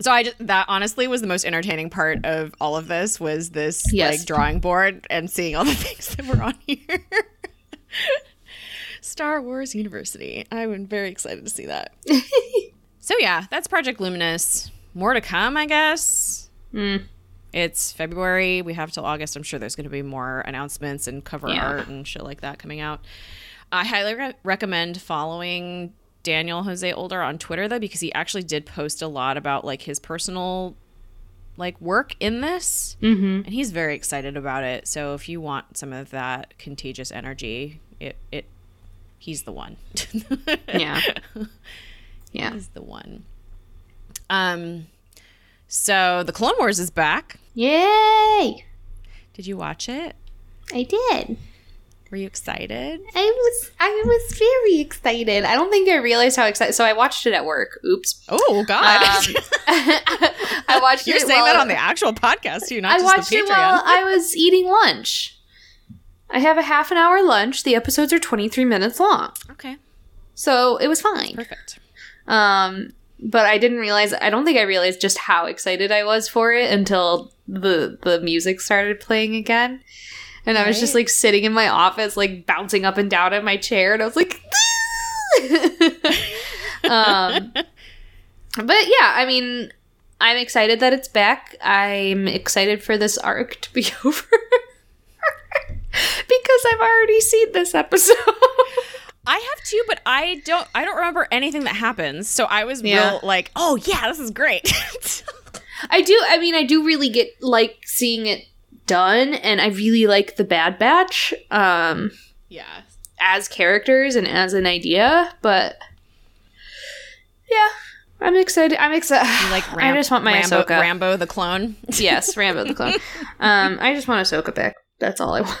So I just that honestly was the most entertaining part of all of this was this Yes. like drawing board and seeing all the things that were on here. Star Wars University. I'm very excited to see that. so yeah, that's Project Luminous. More to come, I guess. Mm. It's February. We have till August. I'm sure there's going to be more announcements and cover Yeah. art and shit like that coming out. I highly re- recommend following Daniel Jose Older on Twitter though because he actually did post a lot about like his personal like work in this Mm-hmm. and he's very excited about it. So if you want some of that contagious energy, it it he's the one. Yeah. Yeah. he's the one. Um so the Clone Wars is back. Yay! Did you watch it? I did. Were you excited? I was I was very excited. I don't think I realized how excited. So I watched it at work. Oops. Oh God! Um, I watched You're saying that on the actual podcast too, not I just watched the it Patreon. while I was eating lunch. I have a half an hour lunch. The episodes are 23 minutes long. okay, So it was fine. perfect. Um but I didn't realize. I don't think I realized just how excited I was for it until the the music started playing again, and I was just like sitting in my office, like bouncing up and down in my chair, and I was like, um, but yeah, I mean, I'm excited that it's back. I'm excited for this arc to be over. because I've already seen this episode. I have too, but I don't. I don't remember anything that happens. So I was Yeah. real like, oh yeah, this is great. I do. I mean, I do really get like seeing it done, and I really like the Bad Batch um, yeah. as characters and as an idea. But yeah, I'm excited. I'm excited. Like I just want my Rambo, Ahsoka. Rambo the clone. yes, Rambo the clone. um, I just want Ahsoka back. That's all I want.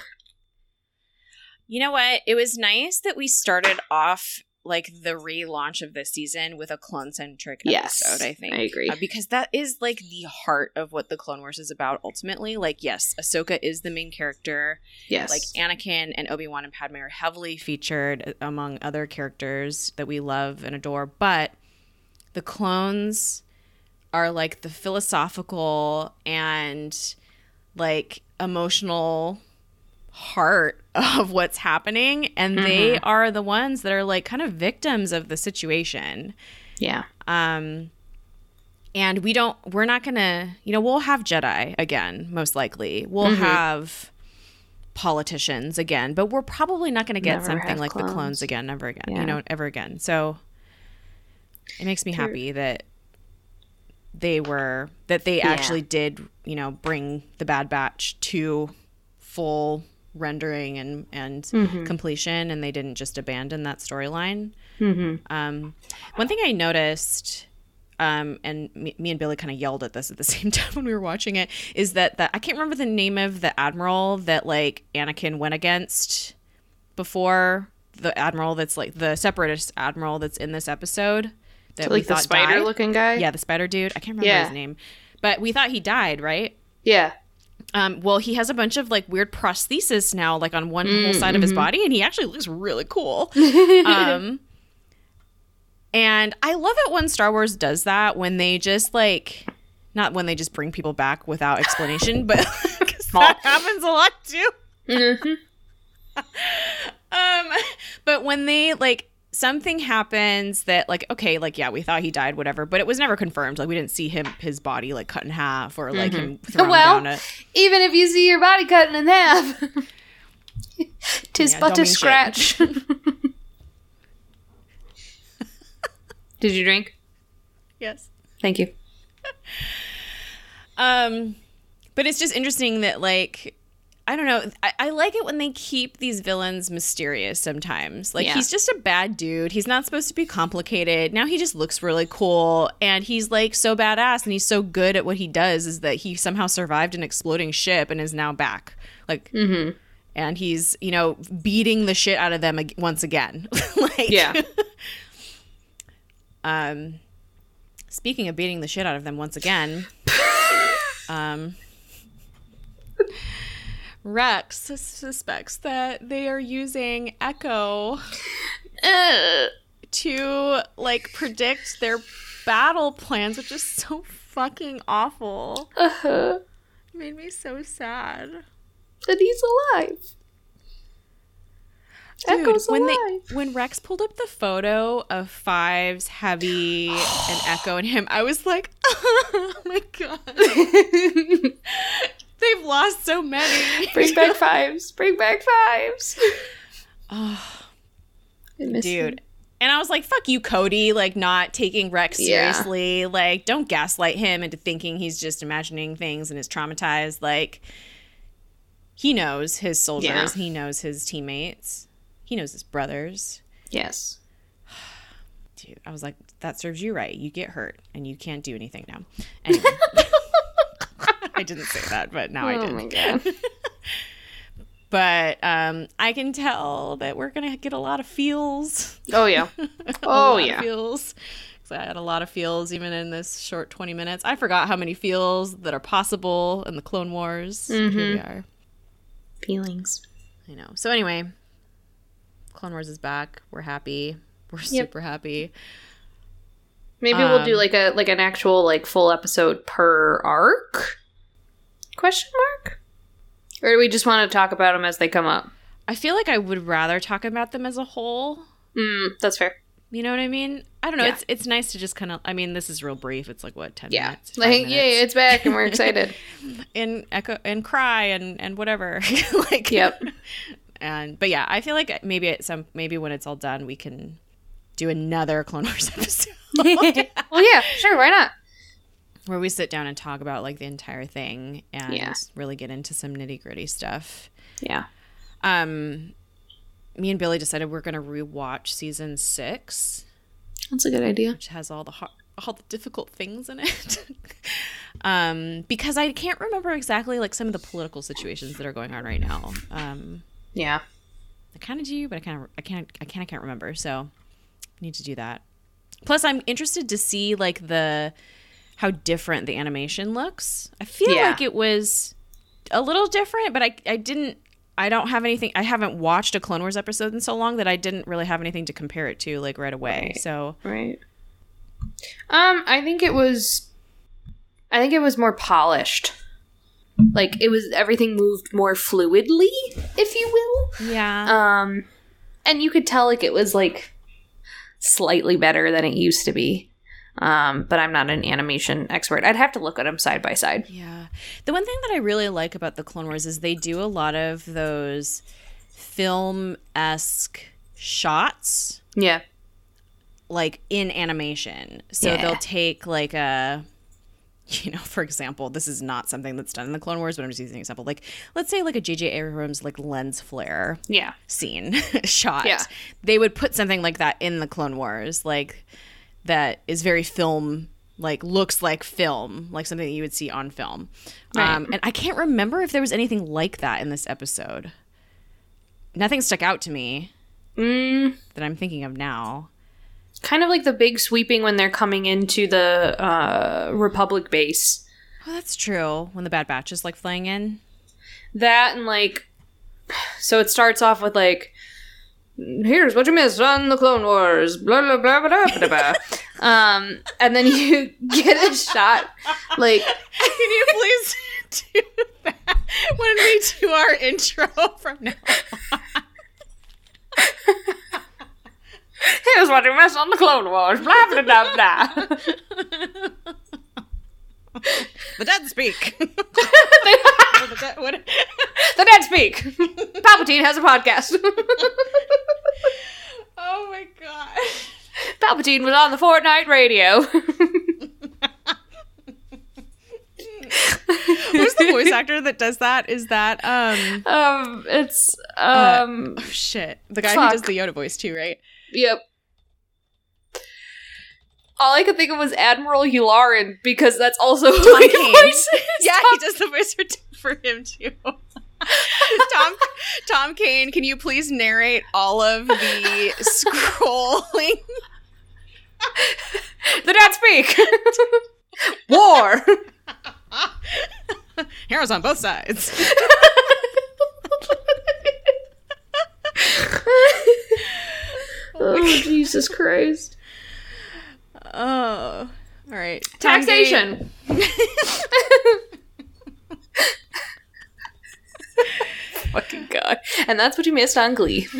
You know what? It was nice that we started off like the relaunch of this season with a clone centric Yes, episode. I think I agree. Uh, because that is like the heart of what the Clone Wars is about. Ultimately, like yes, Ahsoka is the main character. Yes, Like Anakin and Obi Wan and Padme are heavily featured uh, among other characters that we love and adore, but the clones are like the philosophical and like emotional heart of what's happening and they are the ones that are like kind of victims of the situation yeah, um and we don't we're not gonna you know we'll have jedi again most likely we'll Mm-hmm. have politicians again but we're probably not gonna get Never something like the clones. clones again never again Yeah. you know ever again so it makes me happy that they were that they actually did you know bring the bad batch to full rendering and and Mm-hmm. completion and they didn't just abandon that storyline Mm-hmm. um, one thing I noticed, um, and me, me and Billy kind of yelled at this at the same time when we were watching it, is that the, I can't remember the name of the admiral that like Anakin went against before the admiral that's like the separatist admiral that's in this episode that we like the spider died. looking guy. Yeah, the spider dude. I can't remember Yeah. his name, but we thought he died, right? yeah. Um, well, he has a bunch of like weird prosthesis now, like on one whole side of his body, and he actually looks really cool. um, and I love it when Star Wars does that when they just like, not when they just bring people back without explanation, but that happens a lot too. um, but when they like something happens that like okay like yeah we thought he died whatever but it was never confirmed like we didn't see him his body like cut in half or like him thrown Well, down a Even if you see your body cutting in half, tis Yeah, but a scratch. Did you drink? yes Thank you. Um, but it's just interesting that like I don't know. I, I like it when they keep these villains mysterious sometimes. Like Yeah. he's just a bad dude. He's not supposed to be complicated. Now he just looks really cool and he's like so badass and he's so good at what he does is that he somehow survived an exploding ship and is now back. Like and he's, you know, beating the shit out of them ag- once again. like Yeah. um, speaking of beating the shit out of them once again, um, Rex suspects that they are using Echo to like predict their battle plans, which is so fucking awful. uh-huh. It made me so sad. That he's alive. Dude, Echo's when alive. they when Rex pulled up the photo of Fives, Hevy, and Echo and him, I was like, oh my god. They've lost so many. Bring back fives. Bring back fives. Oh, I miss him. dude. And I was like, fuck you, Cody, like not taking Rex Yeah. seriously. Like, don't gaslight him into thinking he's just imagining things and is traumatized. Like, he knows his soldiers, Yeah. he knows his teammates, he knows his brothers. Yes. Dude, I was like, that serves you right. You get hurt and you can't do anything now. Anyway. I didn't say that, but now I Oh did. my god. But um, I can tell that we're gonna get a lot of feels. Oh yeah. a Oh yeah. feels. I had a lot of feels even in this short twenty minutes. I forgot how many feels that are possible in the Clone Wars. Here we Mm-hmm. are. Feelings. I know. So anyway, Clone Wars is back. We're happy. We're super happy. Maybe we'll do Um, like a like an actual like full episode per arc? Question mark? Or do we just want to talk about them as they come up? I feel like I would rather talk about them as a whole. Mm, that's fair. You know what I mean? I don't know. Yeah. It's it's nice to just kind of. I mean, this is real brief. It's like what ten Yeah. minutes? five Like, minutes. yay, it's back and we're excited. and echo and cry and and whatever. like Yep. And but yeah, I feel like maybe at some maybe when it's all done, we can do another Clone Wars episode well, yeah, sure, why not? Where we sit down and talk about like the entire thing and Yeah. really get into some nitty gritty stuff. Yeah. Um, me and Billy decided we're gonna rewatch season six. That's a good idea. which has all the har all the difficult things in it. um, because I can't remember exactly like some of the political situations that are going on right now. Um, Yeah. I kind of do, but I kind of I can't I kind of can't remember. So I need to do that. Plus, I'm interested to see like the how different the animation looks. I feel Yeah. like it was a little different, but I I didn't. I don't have anything. I haven't watched a Clone Wars episode in so long that I didn't really have anything to compare it to like right away. Right. So Right. Um, I think it was I think it was more polished. Like it was everything moved more fluidly, if you will. yeah, Um and you could tell like it was like slightly better than it used to be. Um, but I'm not an animation expert. I'd have to look at them side by side. Yeah. The one thing that I really like about the Clone Wars is they do a lot of those film esque shots, Yeah. like in animation. So Yeah. they'll take like a, you know, for example, this is not something that's done in the Clone Wars, but I'm just using an example. Like, let's say like a J.J. Abrams like lens flare Yeah. scene shot. Yeah. They would put something like that in the Clone Wars, like that is very film, like looks like film, like something that you would see on film. Right. Um, and I can't remember if there was anything like that in this episode. Nothing stuck out to me Mm, that I'm thinking of now. kind of like the big sweeping when they're coming into the uh, Republic base. Oh, that's true. When the Bad Batch is like flying in. That and like, so it starts off with like, here's what you missed on the Clone Wars, blah blah blah blah blah blah. blah. um, and then you get a shot like, Can you please do that when we do our intro from now on? here's what you missed on the Clone Wars, blah blah blah blah. The dead speak. The dead- what- the dead speak. Palpatine has a podcast. God. Palpatine was on the Fortnite radio. Who's the voice actor that does that? Is that um um, it's um, oh shit. The guy fuck. who does the Yoda voice too, right? Yep. All I could think of was Admiral Yularen because that's also who Tom he voices. Yeah, he does the voice for, for him too. Tom Tom Kane, can you please narrate all of the scrolling? the dad speak. War. Heroes on both sides. oh Jesus Christ! Oh. All right. Taxation. Fucking god! And that's what you missed on Glee.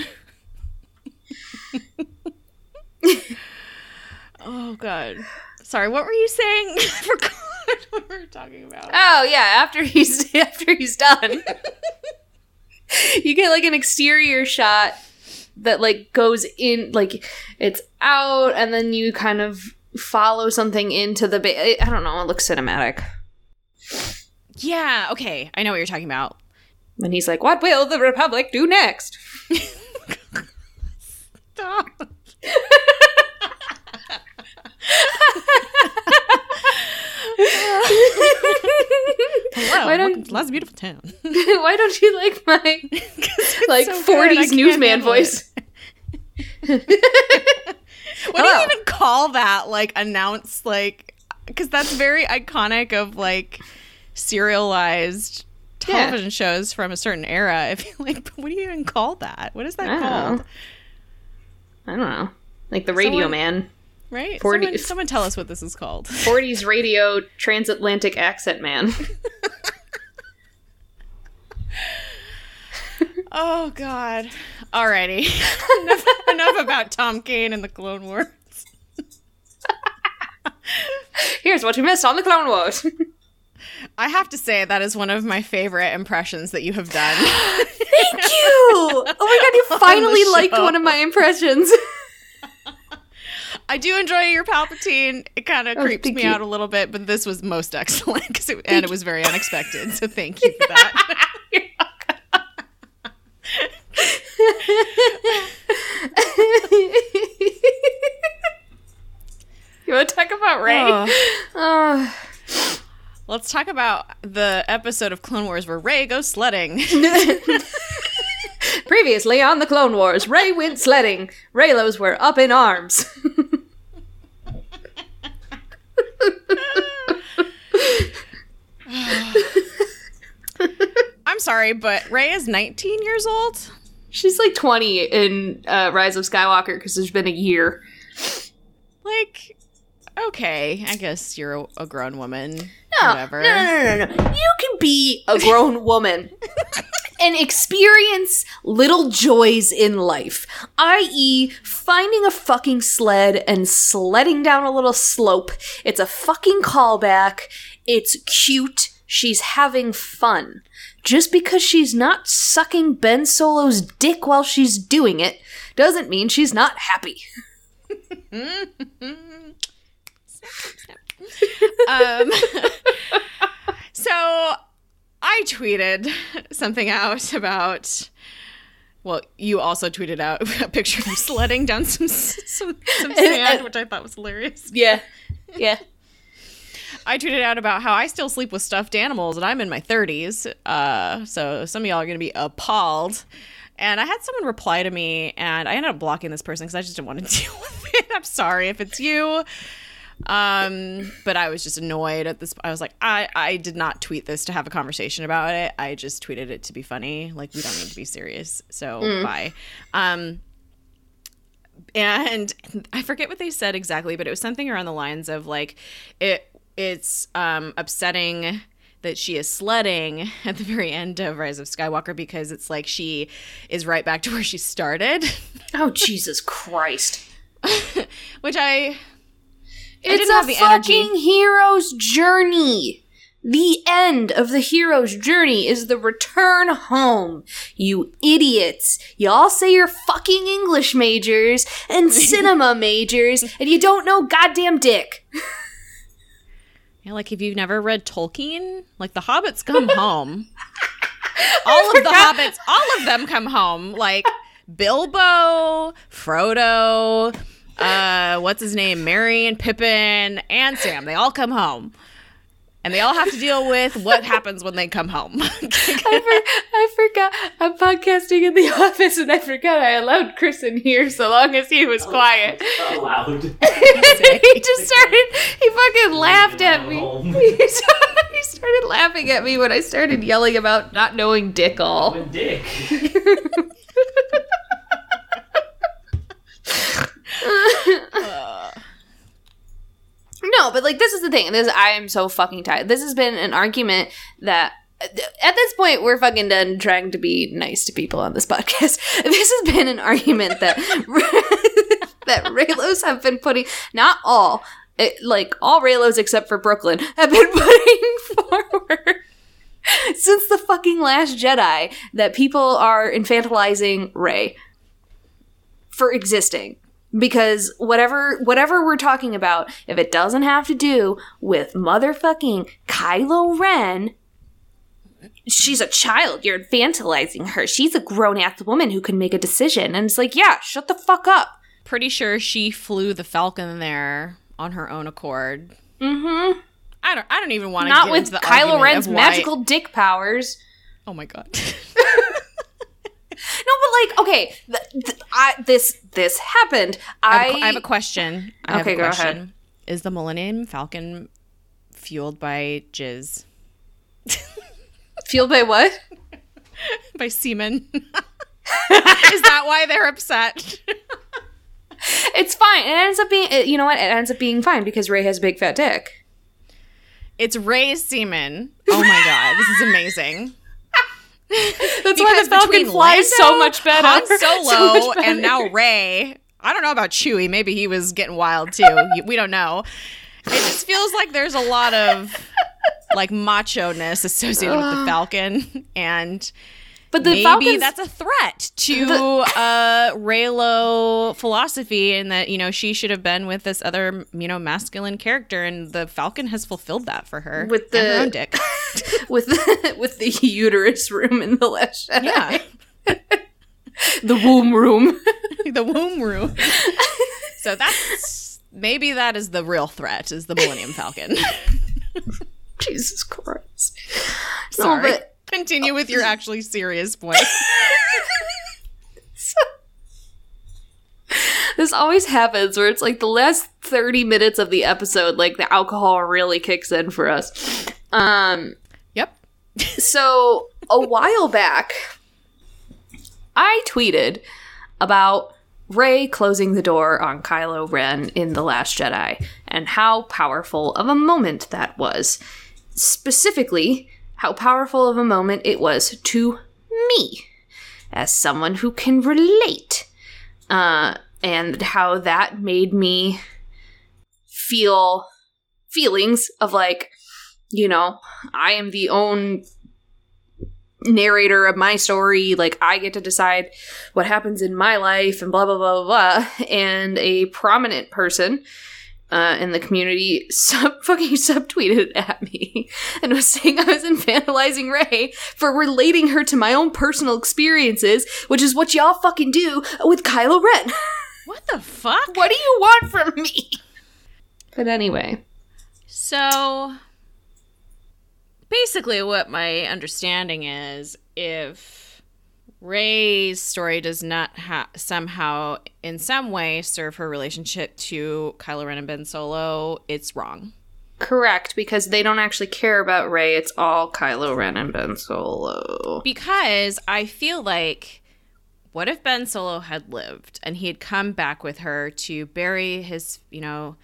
Oh god. Sorry, what were you saying? I forgot what we were talking about. Oh yeah, after he's after he's done. you get like an exterior shot that like goes in like it's out and then you kind of follow something into the ba- I don't know, it looks cinematic. Yeah, okay. I know what you're talking about. When he's like, "What will the republic do next?" Stop. Hello. Why don't to Lots of Beautiful Town. Why don't you like my like so 40s can't newsman voice? What Hello. do you even call that? Like announce like because that's very iconic of like serialized Yeah. television shows from a certain era. I feel like what do you even call that? What is that I called? know. I don't know. Like the radio Someone- man. right? 40 Someone, someone tell us what this is called. 40s radio transatlantic accent man. Oh God. Alrighty. enough, enough about Tom Kane and the Clone Wars. Here's what you missed on the Clone Wars. I have to say that is one of my favorite impressions that you have done. Thank you. Oh my god, you finally liked one of my impressions. I do enjoy your Palpatine. It kind of Oh, creeps me you. out a little bit, but this was most excellent it, and it was very unexpected. So thank you for that. you want to talk about Rey? Oh. Oh. Let's talk about the episode of Clone Wars where Rey goes sledding. Previously on the Clone Wars, Rey went sledding. Reylos were up in arms. I'm sorry, but Rey is 19 years old. She's like 20 in uh, Rise of Skywalker because there's been a year. Like, okay, I guess you're a, a grown woman. No, Whatever. no, no, no, no, no. You can be a grown woman and experience little joys in life, i.e., finding a fucking sled and sledding down a little slope. It's a fucking callback. It's cute. She's having fun. Just because she's not sucking Ben Solo's dick while she's doing it doesn't mean she's not happy. um, so I tweeted something out about. Well, you also tweeted out a picture of sledding down some some, some sand, which I thought was hilarious. Yeah. Yeah. I tweeted out about how I still sleep with stuffed animals and I'm in my 30s. Uh, so some of y'all are going to be appalled. And I had someone reply to me and I ended up blocking this person because I just didn't want to deal with it. I'm sorry if it's you. Um, but I was just annoyed at this. I was like, I, I did not tweet this to have a conversation about it. I just tweeted it to be funny. Like, we don't need to be serious. So, bye. Um, and I forget what they said exactly, but it was something around the lines of like it it's um upsetting that she is sledding at the very end of Rise of Skywalker because it's like she is right back to where she started, Oh, Jesus Christ. which I It's a the energy. fucking hero's journey. The end of the hero's journey is the return home. You idiots. Y'all say you're fucking English majors and cinema majors, and you don't know goddamn dick. Yeah, like if you've never read Tolkien, like the hobbits come home. all of the hobbits, all of them come home. Like Bilbo, Frodo, uh, what's his name? Merry and Pippin and Sam. They all come home. And they all have to deal with what happens when they come home. I, for- I forgot. I'm podcasting in the office, and I forgot I allowed Chris in here so long as he was quiet. Allowed. he just started. He fucking laughed at me. He started, he started laughing at me when I started yelling about not knowing dick all. With dick. No, but like this is the thing. This I am so fucking tired. This has been an argument that at this point we're fucking done trying to be nice to people on this podcast. This has been an argument that that Reylos have been putting not all it, like all Reylos except for Brooklyn have been putting forward since the fucking last Jedi that people are infantilizing Rey for existing because whatever whatever we're talking about if it doesn't have to do with motherfucking Kylo Ren she's a child. You're infantilizing her. She's a grown ass woman who can make a decision. And it's like yeah shut the fuck up. Pretty sure she flew the Falcon there on her own accord. mm-hmm. I don't I don't even want to not get with Kylo Ren's magical dick powers. Oh my god. no but like okay th- th- I, this this happened I I, have, a- I have a question. I have Okay, a go question. ahead. Is the Millennium Falcon fueled by jizz? fueled by what By semen? Is that why they're upset? it's fine. It ends up being, you know what? It ends up being fine because Rey has a big fat dick. It's Rey's semen. Oh my god, this is amazing. That's why the Falcon flies so much better. Han So Solo, much better. and now Rey. I don't know about Chewie. Maybe he was getting wild too. we don't know. It just feels like there's a lot of like macho ness associated with the Falcon, and But the maybe Falcons, that's a threat to uh Reylo philosophy, and that you know she should have been with this other you know masculine character, and the Falcon has fulfilled that for her With her the- own dick. with the, with the uterus room in the Last Jedi. Yeah. the womb room. the womb room. so that's maybe that is the real threat is the Millennium Falcon. Jesus Christ. Sorry. No, but Continue with your actually serious point. this always happens where it's like the last 30 minutes of the episode, like the alcohol really kicks in for us. Um, Yep. so a while back, I tweeted about Rey closing the door on Kylo Ren in The Last Jedi and how powerful of a moment that was. Specifically, how powerful of a moment it was to me as someone who can relate. Uh, and how that made me feel feelings of like, you know, I am the own narrator of my story. Like, I get to decide what happens in my life and blah, blah, blah, blah, blah. And a prominent person uh, in the community sub fucking subtweeted at me and was saying I was infantilizing Rey for relating her to my own personal experiences, which is what y'all fucking do with Kylo Ren. What the fuck? what do you want from me? But anyway, So basically what my understanding is if Rey's story does not ha- somehow in some way serve her relationship to Kylo Ren and Ben Solo, it's wrong. correct because they don't actually care about Rey. It's all Kylo Ren and Ben Solo. Because I feel like what if Ben Solo had lived and he had come back with her to bury his, you know,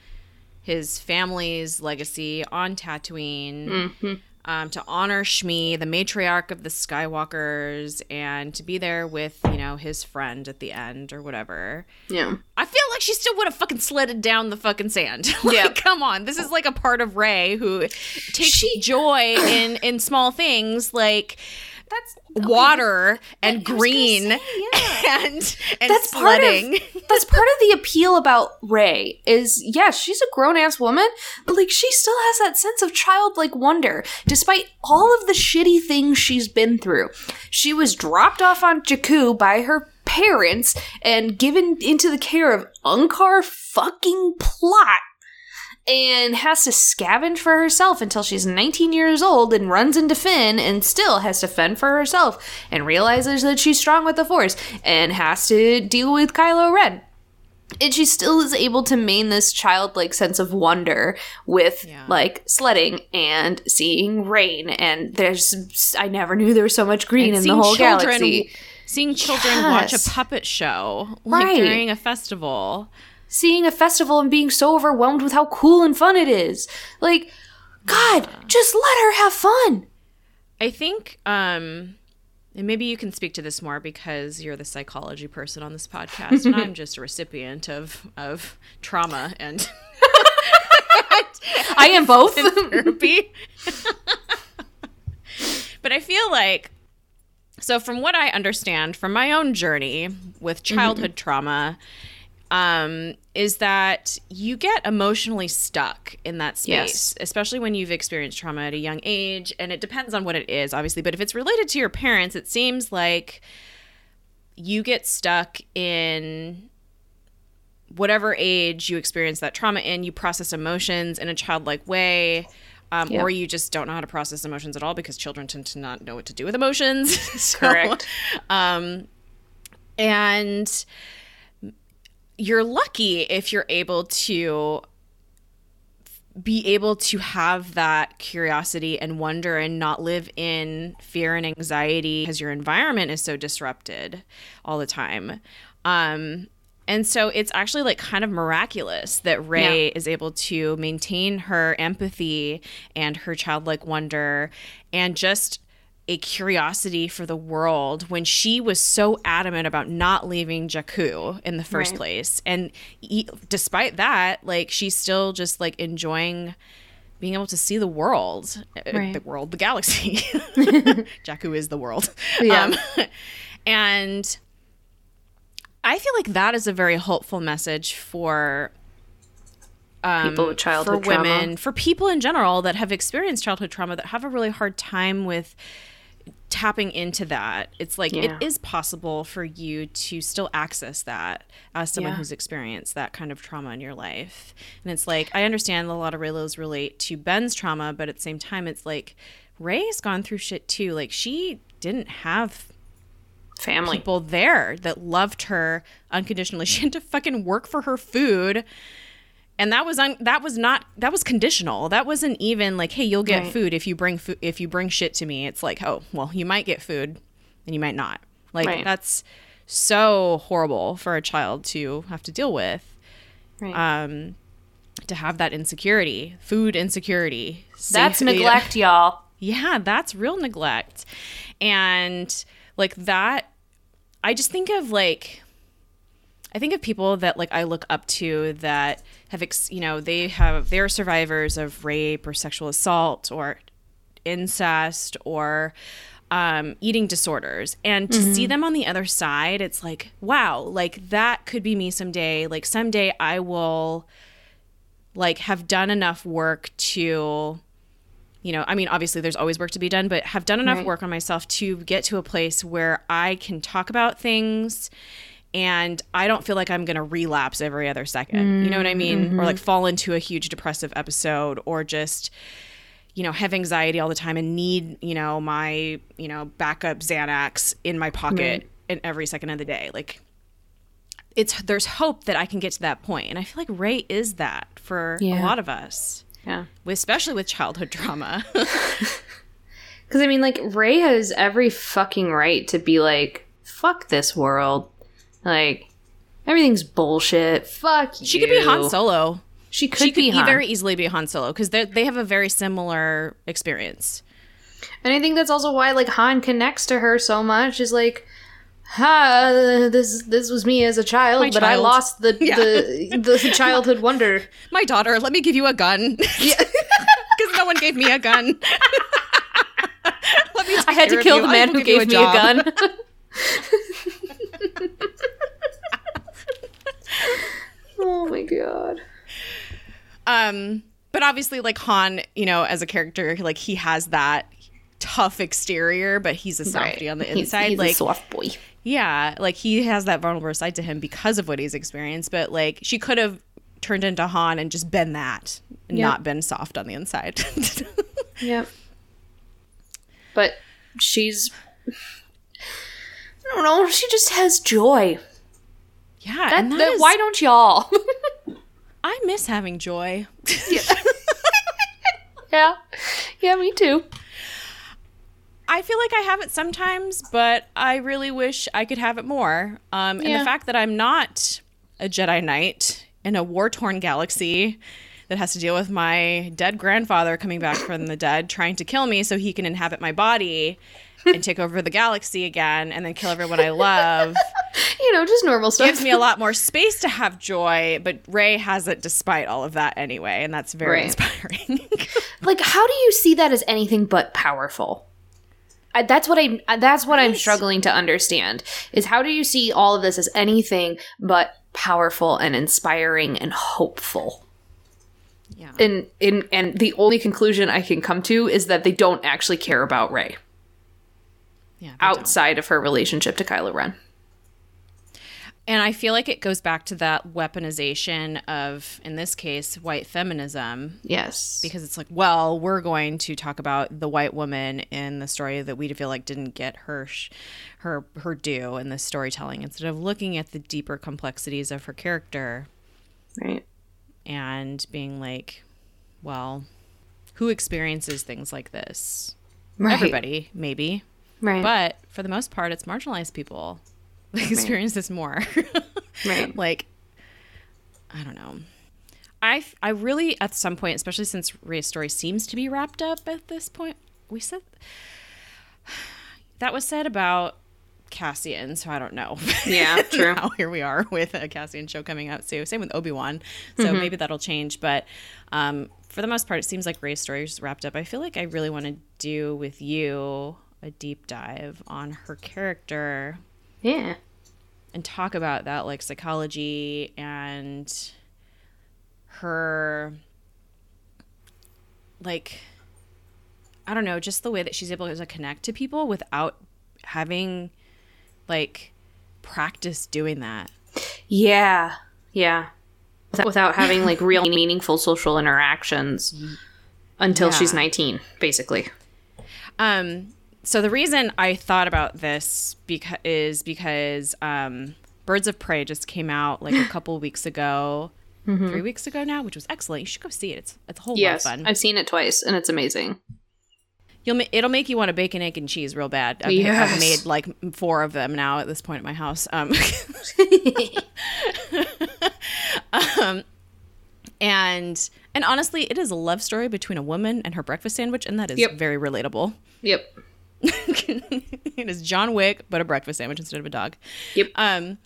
his family's legacy on Tatooine, mm-hmm. Um, to honor Shmi, the matriarch of the Skywalkers, and to be there with, you know, his friend at the end or whatever. Yeah. I feel like she still would have fucking sledded down the fucking sand. like, Yeah. come on. This is like a part of Rey who takes She- joy in in small things like That's water and I was gonna green say, yeah. and and that's part of that's part of the appeal about Rey is yes, she's a grown ass woman, but like she still has that sense of childlike wonder, despite all of the shitty things she's been through. She was dropped off on Jakku by her parents and given into the care of Unkar fucking Plutt. And has to scavenge for herself until she's 19 years old and runs into Finn and still has to fend for herself and realizes that she's strong with the Force and has to deal with Kylo Ren. And she still is able to maintain this childlike sense of wonder with Yeah. like sledding and seeing rain. And there's, I never knew there was so much green And in the whole children- galaxy. Seeing children watch a puppet show like Right. during a festival. Seeing a festival and being so overwhelmed with how cool and fun it is. Like, God, just let her have fun. I think um and maybe you can speak to this more because you're the psychology person on this podcast and I'm just a recipient of of trauma and I am both. therapy. but I feel like so from what I understand from my own journey with childhood trauma um is that you get emotionally stuck in that space Yes. especially when you've experienced trauma at a young age and it depends on what it is obviously but if it's related to your parents it seems like you get stuck in whatever age you experience that trauma in, you process emotions in a childlike way. Um, Yeah. Or you just don't know how to process emotions at all because children tend to not know what to do with emotions. So, Correct. Um, and you're lucky if you're able to be able to have that curiosity and wonder and not live in fear and anxiety because your environment is so disrupted all the time. Um, And so it's actually like kind of miraculous that Rey Yeah. is able to maintain her empathy and her childlike wonder and just a curiosity for the world when she was so adamant about not leaving Jakku in the first Right. place. And e- despite that, like she's still just like enjoying being able to see the world, uh, Right. the world, the galaxy. Jakku is the world. Yeah. Um, and I feel like that is a very hopeful message for People with for childhood women, trauma. for people in general that have experienced childhood trauma that have a really hard time with tapping into that. It's like Yeah. it is possible for you to still access that as someone Yeah. who's experienced that kind of trauma in your life. And it's like I understand a lot of Reylos relate to Ben's trauma, but at the same time it's like Rey's gone through shit too. Like she didn't have Family. people there that loved her unconditionally. She had to fucking work for her food. And that was un- that was not that was conditional. That wasn't even like, hey, you'll get Right. food if you bring food if you bring shit to me. It's like, oh, well, you might get food and you might not. Like Right. that's so horrible for a child to have to deal with. Right. Um to have that insecurity, food insecurity. That's safety- neglect, y'all. yeah, that's real neglect. And like that, I just think of like, I think of people that like I look up to that have, ex- you know, they have, they're survivors of rape or sexual assault or incest or um, eating disorders. And to see them on the other side, it's like, wow, like that could be me someday. Like someday I will like have done enough work to you know, I mean, obviously there's always work to be done, but have done enough Right. work on myself to get to a place where I can talk about things and I don't feel like I'm going to relapse every other second. You know what I mean? Or like mm-hmm. fall into a huge depressive episode or just you know, have anxiety all the time and need, you know, my, you know, backup Xanax in my pocket Right. in every second of the day. Like it's there's hope that I can get to that point. And I feel like Rey is that for a lot of us Yeah. especially with childhood trauma. Because I mean, like Rey has every fucking right to be like, "Fuck this world," like everything's bullshit. Fuck she could be Han Solo. She could She could be e- Han. very easily be Han Solo because they they have a very similar experience. and I think that's also why like Han connects to her so much. Is like, ha, this this was me as a child, My but I lost the Yeah. the the childhood wonder. My daughter, let me give you a gun. Yeah. Because no one gave me a gun. let me I had to kill care the of you. I man who give you gave me a job. gun. Oh my god. Um, but obviously, like Han, you know, as a character, like he has that tough exterior, but he's a softy on the He's- inside. he's a like soft boy. Yeah, like he has that vulnerable side to him because of what he's experienced, but like she could have turned into Han and just been that, and Yeah. not been soft on the inside. Yep. But she's I don't know, she just has joy. Yeah, That, and that that- is- why don't y'all? I miss having joy. yeah. Yeah, me too. I feel like I have it sometimes, but I really wish I could have it more. Um, And the fact that I'm not a Jedi Knight in a war torn galaxy that has to deal with my dead grandfather coming back from the dead, trying to kill me so he can inhabit my body and take over the galaxy again and then kill everyone I love You know, just normal stuff. gives me a lot more space to have joy. But Rey has it despite all of that anyway, and that's very Right. inspiring. like how do you see that as anything but powerful I, that's what i that's what i'm struggling to understand is how do you see all of this as anything but powerful and inspiring and hopeful yeah. and in and the only conclusion i can come to is that they don't actually care about rey yeah they don't. outside of her relationship to kylo ren. And I feel like it goes back to that weaponization of, in this case, white feminism, yes. Because it's like, well, we're going to talk about the white woman in the story that we feel like didn't get her, her, her due in the storytelling, instead of looking at the deeper complexities of her character. Right. And being like, well, who experiences things like this? right. Everybody, maybe, right but for the most part, it's marginalized people that experience this more. Right. like I don't know. I I really at some point, especially since Rey's story seems to be wrapped up at this point. We said that was said about Cassian, so I don't know. Yeah, true. now here we are with a Cassian show coming out too. Same with Obi Wan, so maybe that'll change. But um, for the most part, it seems like Rey's story is wrapped up. I feel like I really want to do with you a deep dive on her character Yeah. and talk about that like psychology and her like I don't know, just the way that she's able to connect to people without having like practice doing that. Yeah. Yeah. Without, having like real meaningful social interactions until she's 19, basically. Um, so the reason I thought about this is because um, Birds of Prey just came out like a couple weeks ago, three weeks ago now, which was excellent. You should go see it. It's it's a whole Yes. lot of fun. I've seen it twice and it's amazing. You'll ma- it'll make you want to bake an egg and cheese real bad. I've, Yes. I've made like four of them now at this point at my house. Um, um, and and honestly, it is a love story between a woman and her breakfast sandwich, and that is Yep. very relatable. Yep. it is John Wick, but a breakfast sandwich instead of a dog. Yep. Um,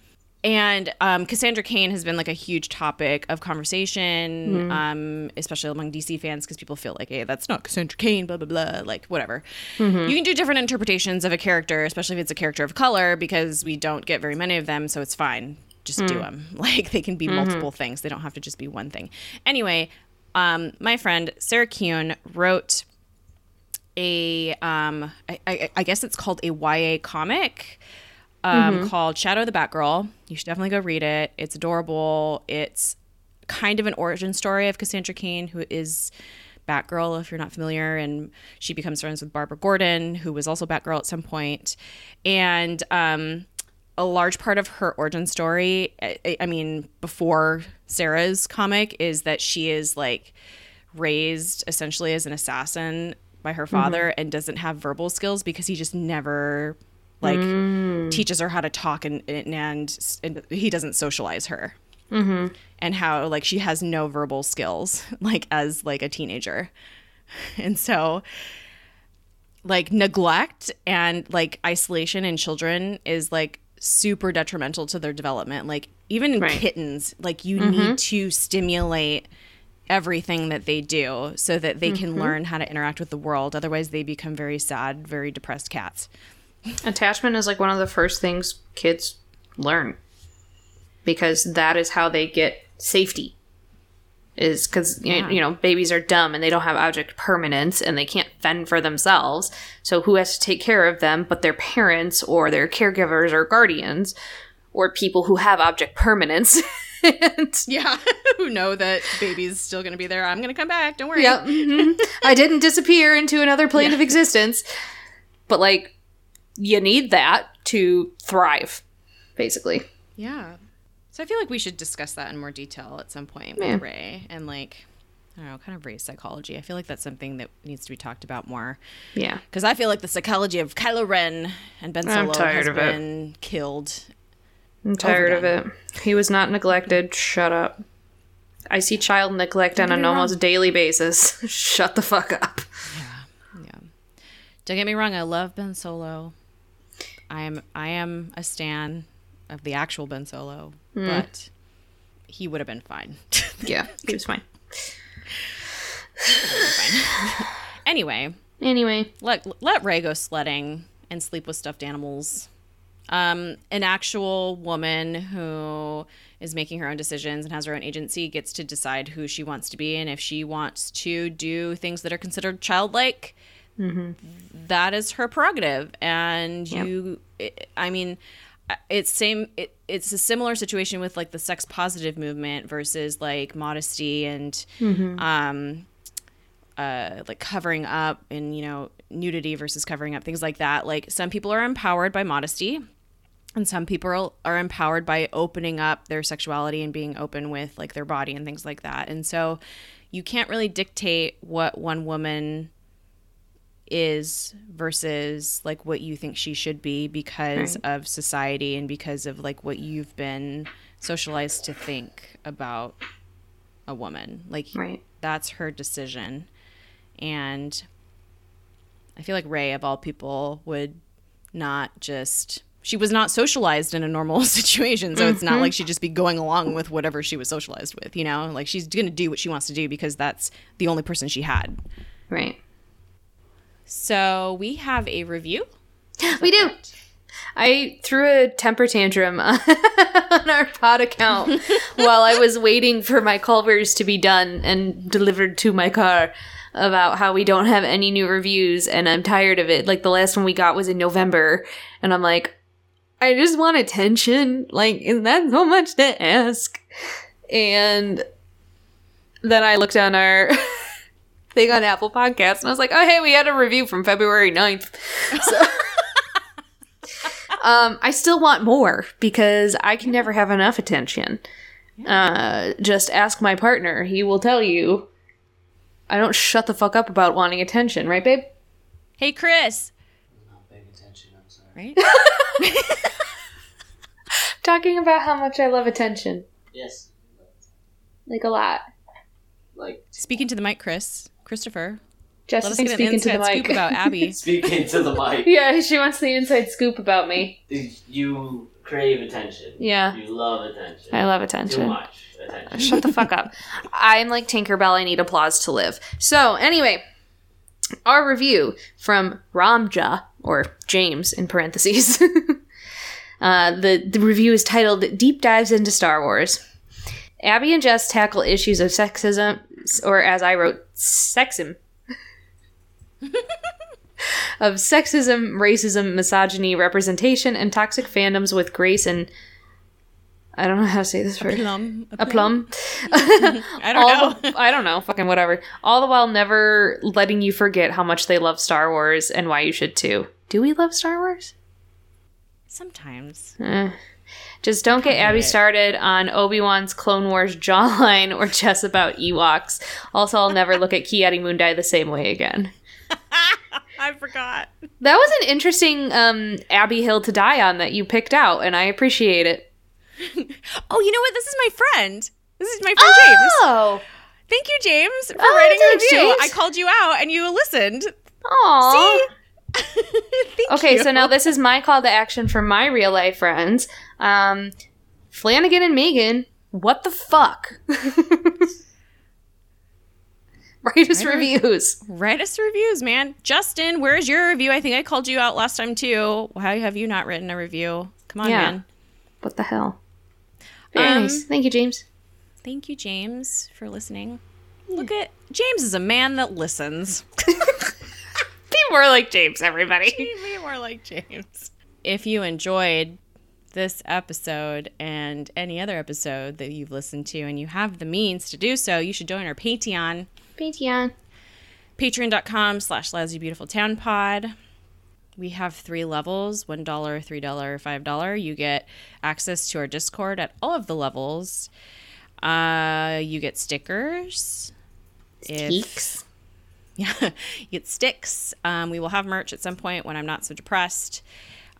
and um, Cassandra Cain has been like a huge topic of conversation, um, especially among DC fans, because people feel like, hey, that's not Cassandra Cain, blah, blah, blah, like whatever. You can do different interpretations of a character, especially if it's a character of color, because we don't get very many of them, so it's fine. Just do them. Like they can be multiple things, they don't have to just be one thing. Anyway, um, my friend Sarah Kuhn wrote a um I, I, I guess it's called a YA comic um called Shadow the Batgirl. You should definitely go read it. It's adorable. It's kind of an origin story of Cassandra Cain, who is Batgirl, if you're not familiar, and she becomes friends with Barbara Gordon, who was also Batgirl at some point. And um a large part of her origin story, I, I mean, before Sarah's comic, is that she is like raised essentially as an assassin by her mm-hmm. father and doesn't have verbal skills because he just never like mm. teaches her how to talk and and, and, he doesn't socialize her. Mm-hmm. And how like she has no verbal skills like as like a teenager. And so like neglect and like isolation in children is like super detrimental to their development. Like even in Right. kittens like you mm-hmm. need to stimulate everything that they do so that they can mm-hmm. learn how to interact with the world otherwise they become very sad very depressed cats Attachment is like one of the first things kids learn because that is how they get safety. Is because Yeah. you know babies are dumb and they don't have object permanence and they can't fend for themselves. So who has to take care of them but their parents or their caregivers or guardians or people who have object permanence. and, yeah who know that baby's still gonna be there i'm gonna come back don't worry Yep. mhm. I didn't disappear into another plane of existence. But like you need that to thrive, basically. Yeah. So I feel like we should discuss that in more detail at some point with Yeah. Rey and like I don't know, kind of Rey's psychology. I feel like that's something that needs to be talked about more Yeah. because I feel like the psychology of Kylo Ren and Ben Solo has of it. been killed. I'm tired of it. He was not neglected. Shut up. I see child neglect on an wrong. almost daily basis. Shut the fuck up. Yeah. yeah. Don't get me wrong, I love Ben Solo. I am I am a stan of the actual Ben Solo, Hmm. but he would have been fine. Yeah, he was fine. anyway, Anyway, let let Rey go sledding and sleep with stuffed animals. Um, an actual woman who is making her own decisions and has her own agency gets to decide who she wants to be and if she wants to do things that are considered childlike. that is her prerogative, and you. It, I mean, it's same. It, it's a similar situation with like the sex positive movement versus like modesty and um uh, like covering up and you know nudity versus covering up things like that like some people are empowered by modesty and some people are empowered by opening up their sexuality and being open with like their body and things like that and so you can't really dictate what one woman is versus like what you think she should be because Right. of society and because of like what you've been socialized to think about a woman. Like Right. that's her decision. And I feel like Rey of all people would not just she was not socialized in a normal situation, so it's not like mm-hmm. she'd just be going along with whatever she was socialized with, you know? Like she's going to do what she wants to do because that's the only person she had. Right. So, we have a review. We do. I threw a temper tantrum on our pod account while I was waiting for my Culvers to be done and delivered to my car about how we don't have any new reviews and I'm tired of it. Like the last one we got was in November and I'm like, I just want attention. Like, is that so much to ask? And then I looked on our thing on Apple Podcasts and I was like, oh, hey, we had a review from February 9th. So. Um, I still want more because I can never have enough attention. Uh, just ask my partner; he will tell you. I don't shut the fuck up about wanting attention, right, babe? Hey, Chris. Not paying attention, I'm sorry. Right? Talking about how much I love attention, Yes. like a lot. Like, Speaking to the mic, Chris. Christopher. Jess Let us is get an speaking to the inside mic scoop about Abby. speaking to the mic, yeah, she wants the inside scoop about me. you crave attention. Yeah. You love attention. I love attention. Too much attention. Shut the fuck up. I'm like Tinkerbell. I need applause to live. So, anyway, our review from Ramja, or James in parentheses. uh, the, the review is titled Deep Dives into Star Wars. Abby and Jess tackle issues of sexism, or as I wrote, sexism. of sexism, racism, misogyny, representation, and toxic fandoms with grace and. I don't know how to say this word. A Plum. A plum. I don't All know. the- I don't know. Fucking whatever. All the while never letting you forget how much they love Star Wars and why you should too. Do we love Star Wars? Sometimes. Eh. Just don't get Abby started on Obi Wan's Clone Wars jawline or just about Ewoks. Also, I'll never look at Ki-Adi Mundi the same way again. I forgot. That was an interesting um, Abby Hill to die on that you picked out, and I appreciate it. Oh, you know what? This is my friend. This is my friend James. Oh, Thank you, James, for Oh, writing a review. James. I called you out and you listened. Aw. See? Thank Okay, you. so now this is my call to action for my real life friends. Um, Flanagan and Megan, what the fuck? Write us reviews. Write us reviews, man. Justin, where's your review? I think I called you out last time too. Why have you not written a review? Come on, Yeah. man. What the hell? Very Um, nice. Thank you, James. Thank you, James, for listening. Look at James is a man that listens. Be more like James, everybody. Be more like James. If you enjoyed this episode and any other episode that you've listened to and you have the means to do so, you should join our Patreon. Patreon. Patreon.com slash Lousy Beautiful Town Pod. We have three levels $1, $3, $5. You get access to our Discord at all of the levels. Uh, you get stickers. If- Yeah, you get sticks. Um, we will have merch at some point when I'm not so depressed.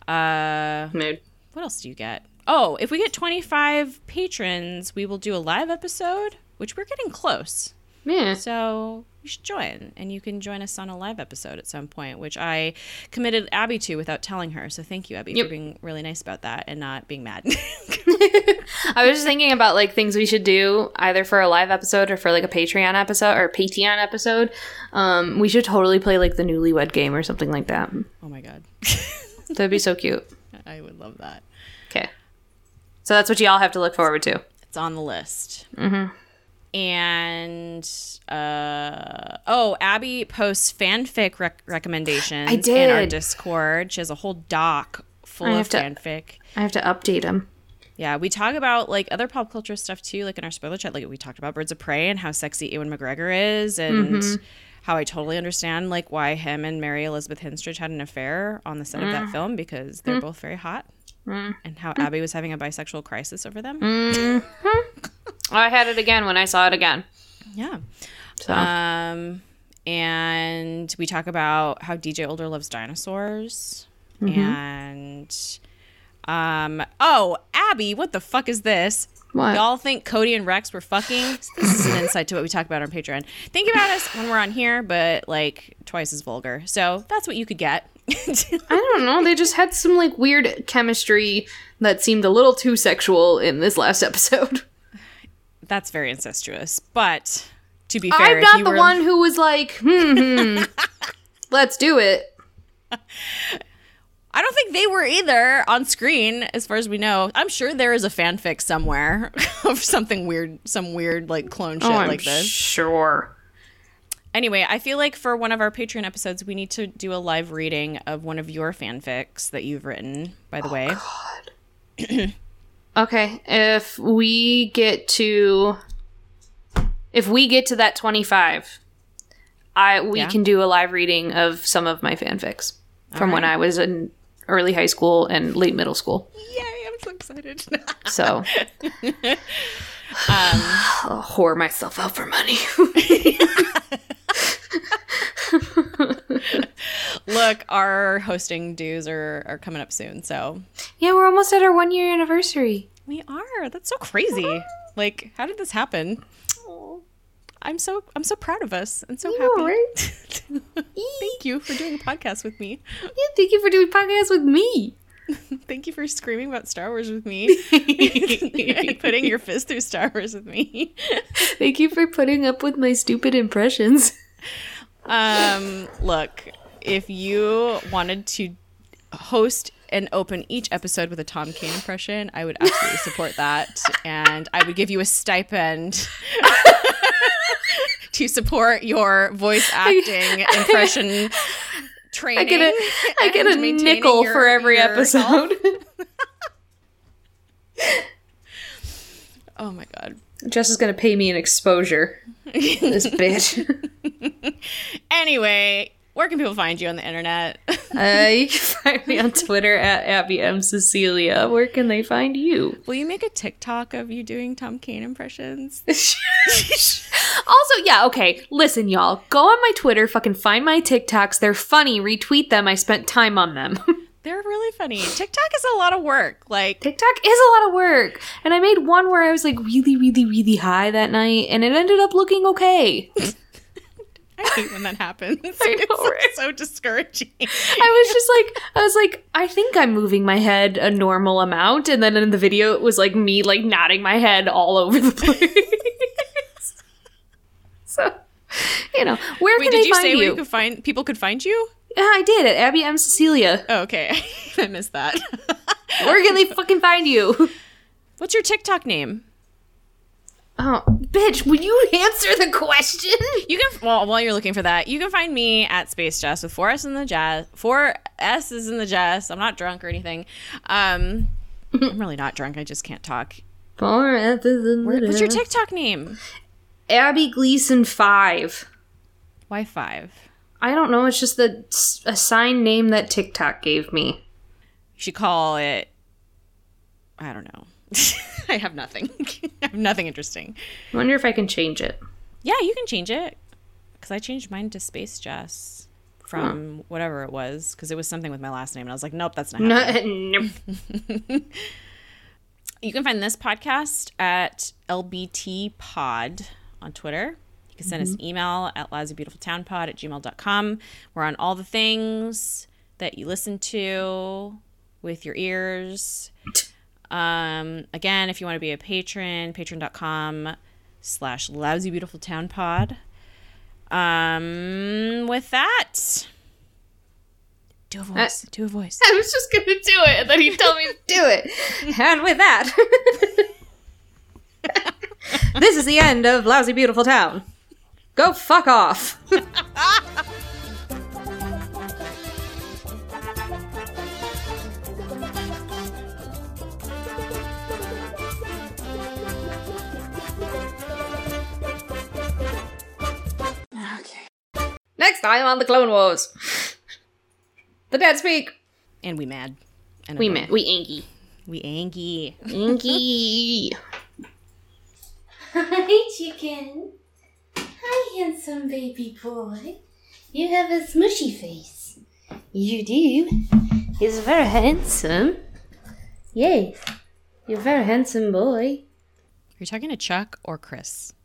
Uh, Mood. what else do you get? Oh, if we get 25 patrons, we will do a live episode, which we're getting close. Yeah. So you should join, and you can join us on a live episode at some point, which I committed Abby to without telling her. So thank you, Abby, Yep. for being really nice about that and not being mad. I was just thinking about like things we should do either for a live episode or for like a Patreon episode or Patreon episode. Um, we should totally play like the newlywed game or something like that. oh my god, That'd be so cute. I would love that. Okay. So that's what y'all have to look forward to. It's on the list. Mm-hmm. And uh, oh, Abby posts fanfic rec- recommendations I did. in our. Discord. She has a whole doc full I of have to- fanfic. I have to update them. Yeah, we talk about like other pop culture stuff too, like in our spoiler chat. Like we talked about Birds of Prey and how sexy Ewan McGregor is, and Mm-hmm. how I totally understand like why him and Mary Elizabeth Winstead had an affair on the set of Mm. that film because they're both very hot, and how Abby was having a bisexual crisis over them. Mm. I had it again when I saw it again. Yeah. So Um, and we talk about how DJ Older loves dinosaurs. And um oh, Abby, what the fuck is this? What? Y'all think Cody and Rex were fucking? This is an insight to what we talk about on Patreon. Think about us when we're on here, but like twice as vulgar. So that's what you could get. I don't know. They just had some like weird chemistry that seemed a little too sexual in this last episode. That's very incestuous. But to be fair, I'm not the were- one who was like, hmm, hmm, let's do it. I don't think they were either on screen, as far as we know. I'm sure there is a fanfic somewhere of something weird, some weird like clone shit Oh, I'm like this. sure. Anyway, I feel like for one of our Patreon episodes, we need to do a live reading of one of your fanfics that you've written. By the way, Okay, if we get to if we get to that 25, I we Yeah. can do a live reading of some of my fanfics from when. I was in early high school and late middle school. yay! I'm so excited. So um, I'll whore myself out for money. Look, our hosting dues are are coming up soon, so yeah, we're almost at our one year anniversary. we are. That's so crazy. Like, how did this happen? I'm so I'm so proud of us and so happy. Thank you for doing a podcast with me. Yeah, thank you for doing podcast with me. Thank you for screaming about Star Wars with me. and putting your fist through Star Wars with me. Thank you for putting up with my stupid impressions. Um, look, if you wanted to host and open each episode with a Tom Kane impression, I would absolutely support that, and I would give you a stipend. to support your voice acting impression training. I get a I get a nickel your- for every episode. Oh my god. Jess is gonna pay me an exposure. this bitch. Anyway, where can people find you on the internet? Uh, you can find me on Twitter at Abby M Cecilia. Where can they find you? Will you make a TikTok of you doing Tom Kane impressions? Also, yeah, okay. Listen, y'all. Go on my Twitter, fucking find my TikToks. They're funny. Retweet them. I spent time on them. They're really funny. TikTok is a lot of work. Like, TikTok is a lot of work. And I made one where I was like really, really, really high that night, and it ended up looking okay. I hate when that happens. It's know, right? so discouraging. I was just like, I was like, I think I'm moving my head a normal amount, and then in the video it was like me like nodding my head all over the place. so, you know, where Wait, can did they you find say you? where you could find people could find you? Yeah, I did at Abby M Cecilia. Oh, okay. I missed that. Where can they fucking find you? What's your TikTok name? Oh, bitch, will you answer the question? You can well while you're looking for that, you can find me at Space Jess with four S in the jazz. Four S is in the Jess. I'm not drunk or anything. Um, I'm really not drunk. I just can't talk. For S is in the. What's your TikTok name? Abby Gleason five. Why five? I don't know. It's just the assigned name that TikTok gave me. You should call it. I don't know. I have nothing. I have nothing interesting. I wonder if I can change it. Yeah, you can change it because I changed mine to Space Jess from whatever it was because it was something with my last name, and I was like, nope, that's not. happening. nope. You can find this podcast at LBT Pod on Twitter. You can send us an email at lousybeautifultownpod at gmail.com. We're on all the things that you listen to with your ears. Um, again, if you want to be a patron, patreon.com slash lousybeautifultownpod. Um, with that, do a voice. do a voice. I was just gonna do it, and then he told me to do it. And with that, this is the end of Lousy Beautiful Town. Go fuck off. Next time on the Clone Wars, the dead speak. And we mad. And We annoyed. met. We anky. We angy. Anky. Hi, chicken. Hi, handsome baby boy. You have a smushy face. You do. He's very handsome. Yes, you're a very handsome boy. Are you talking to Chuck or Chris?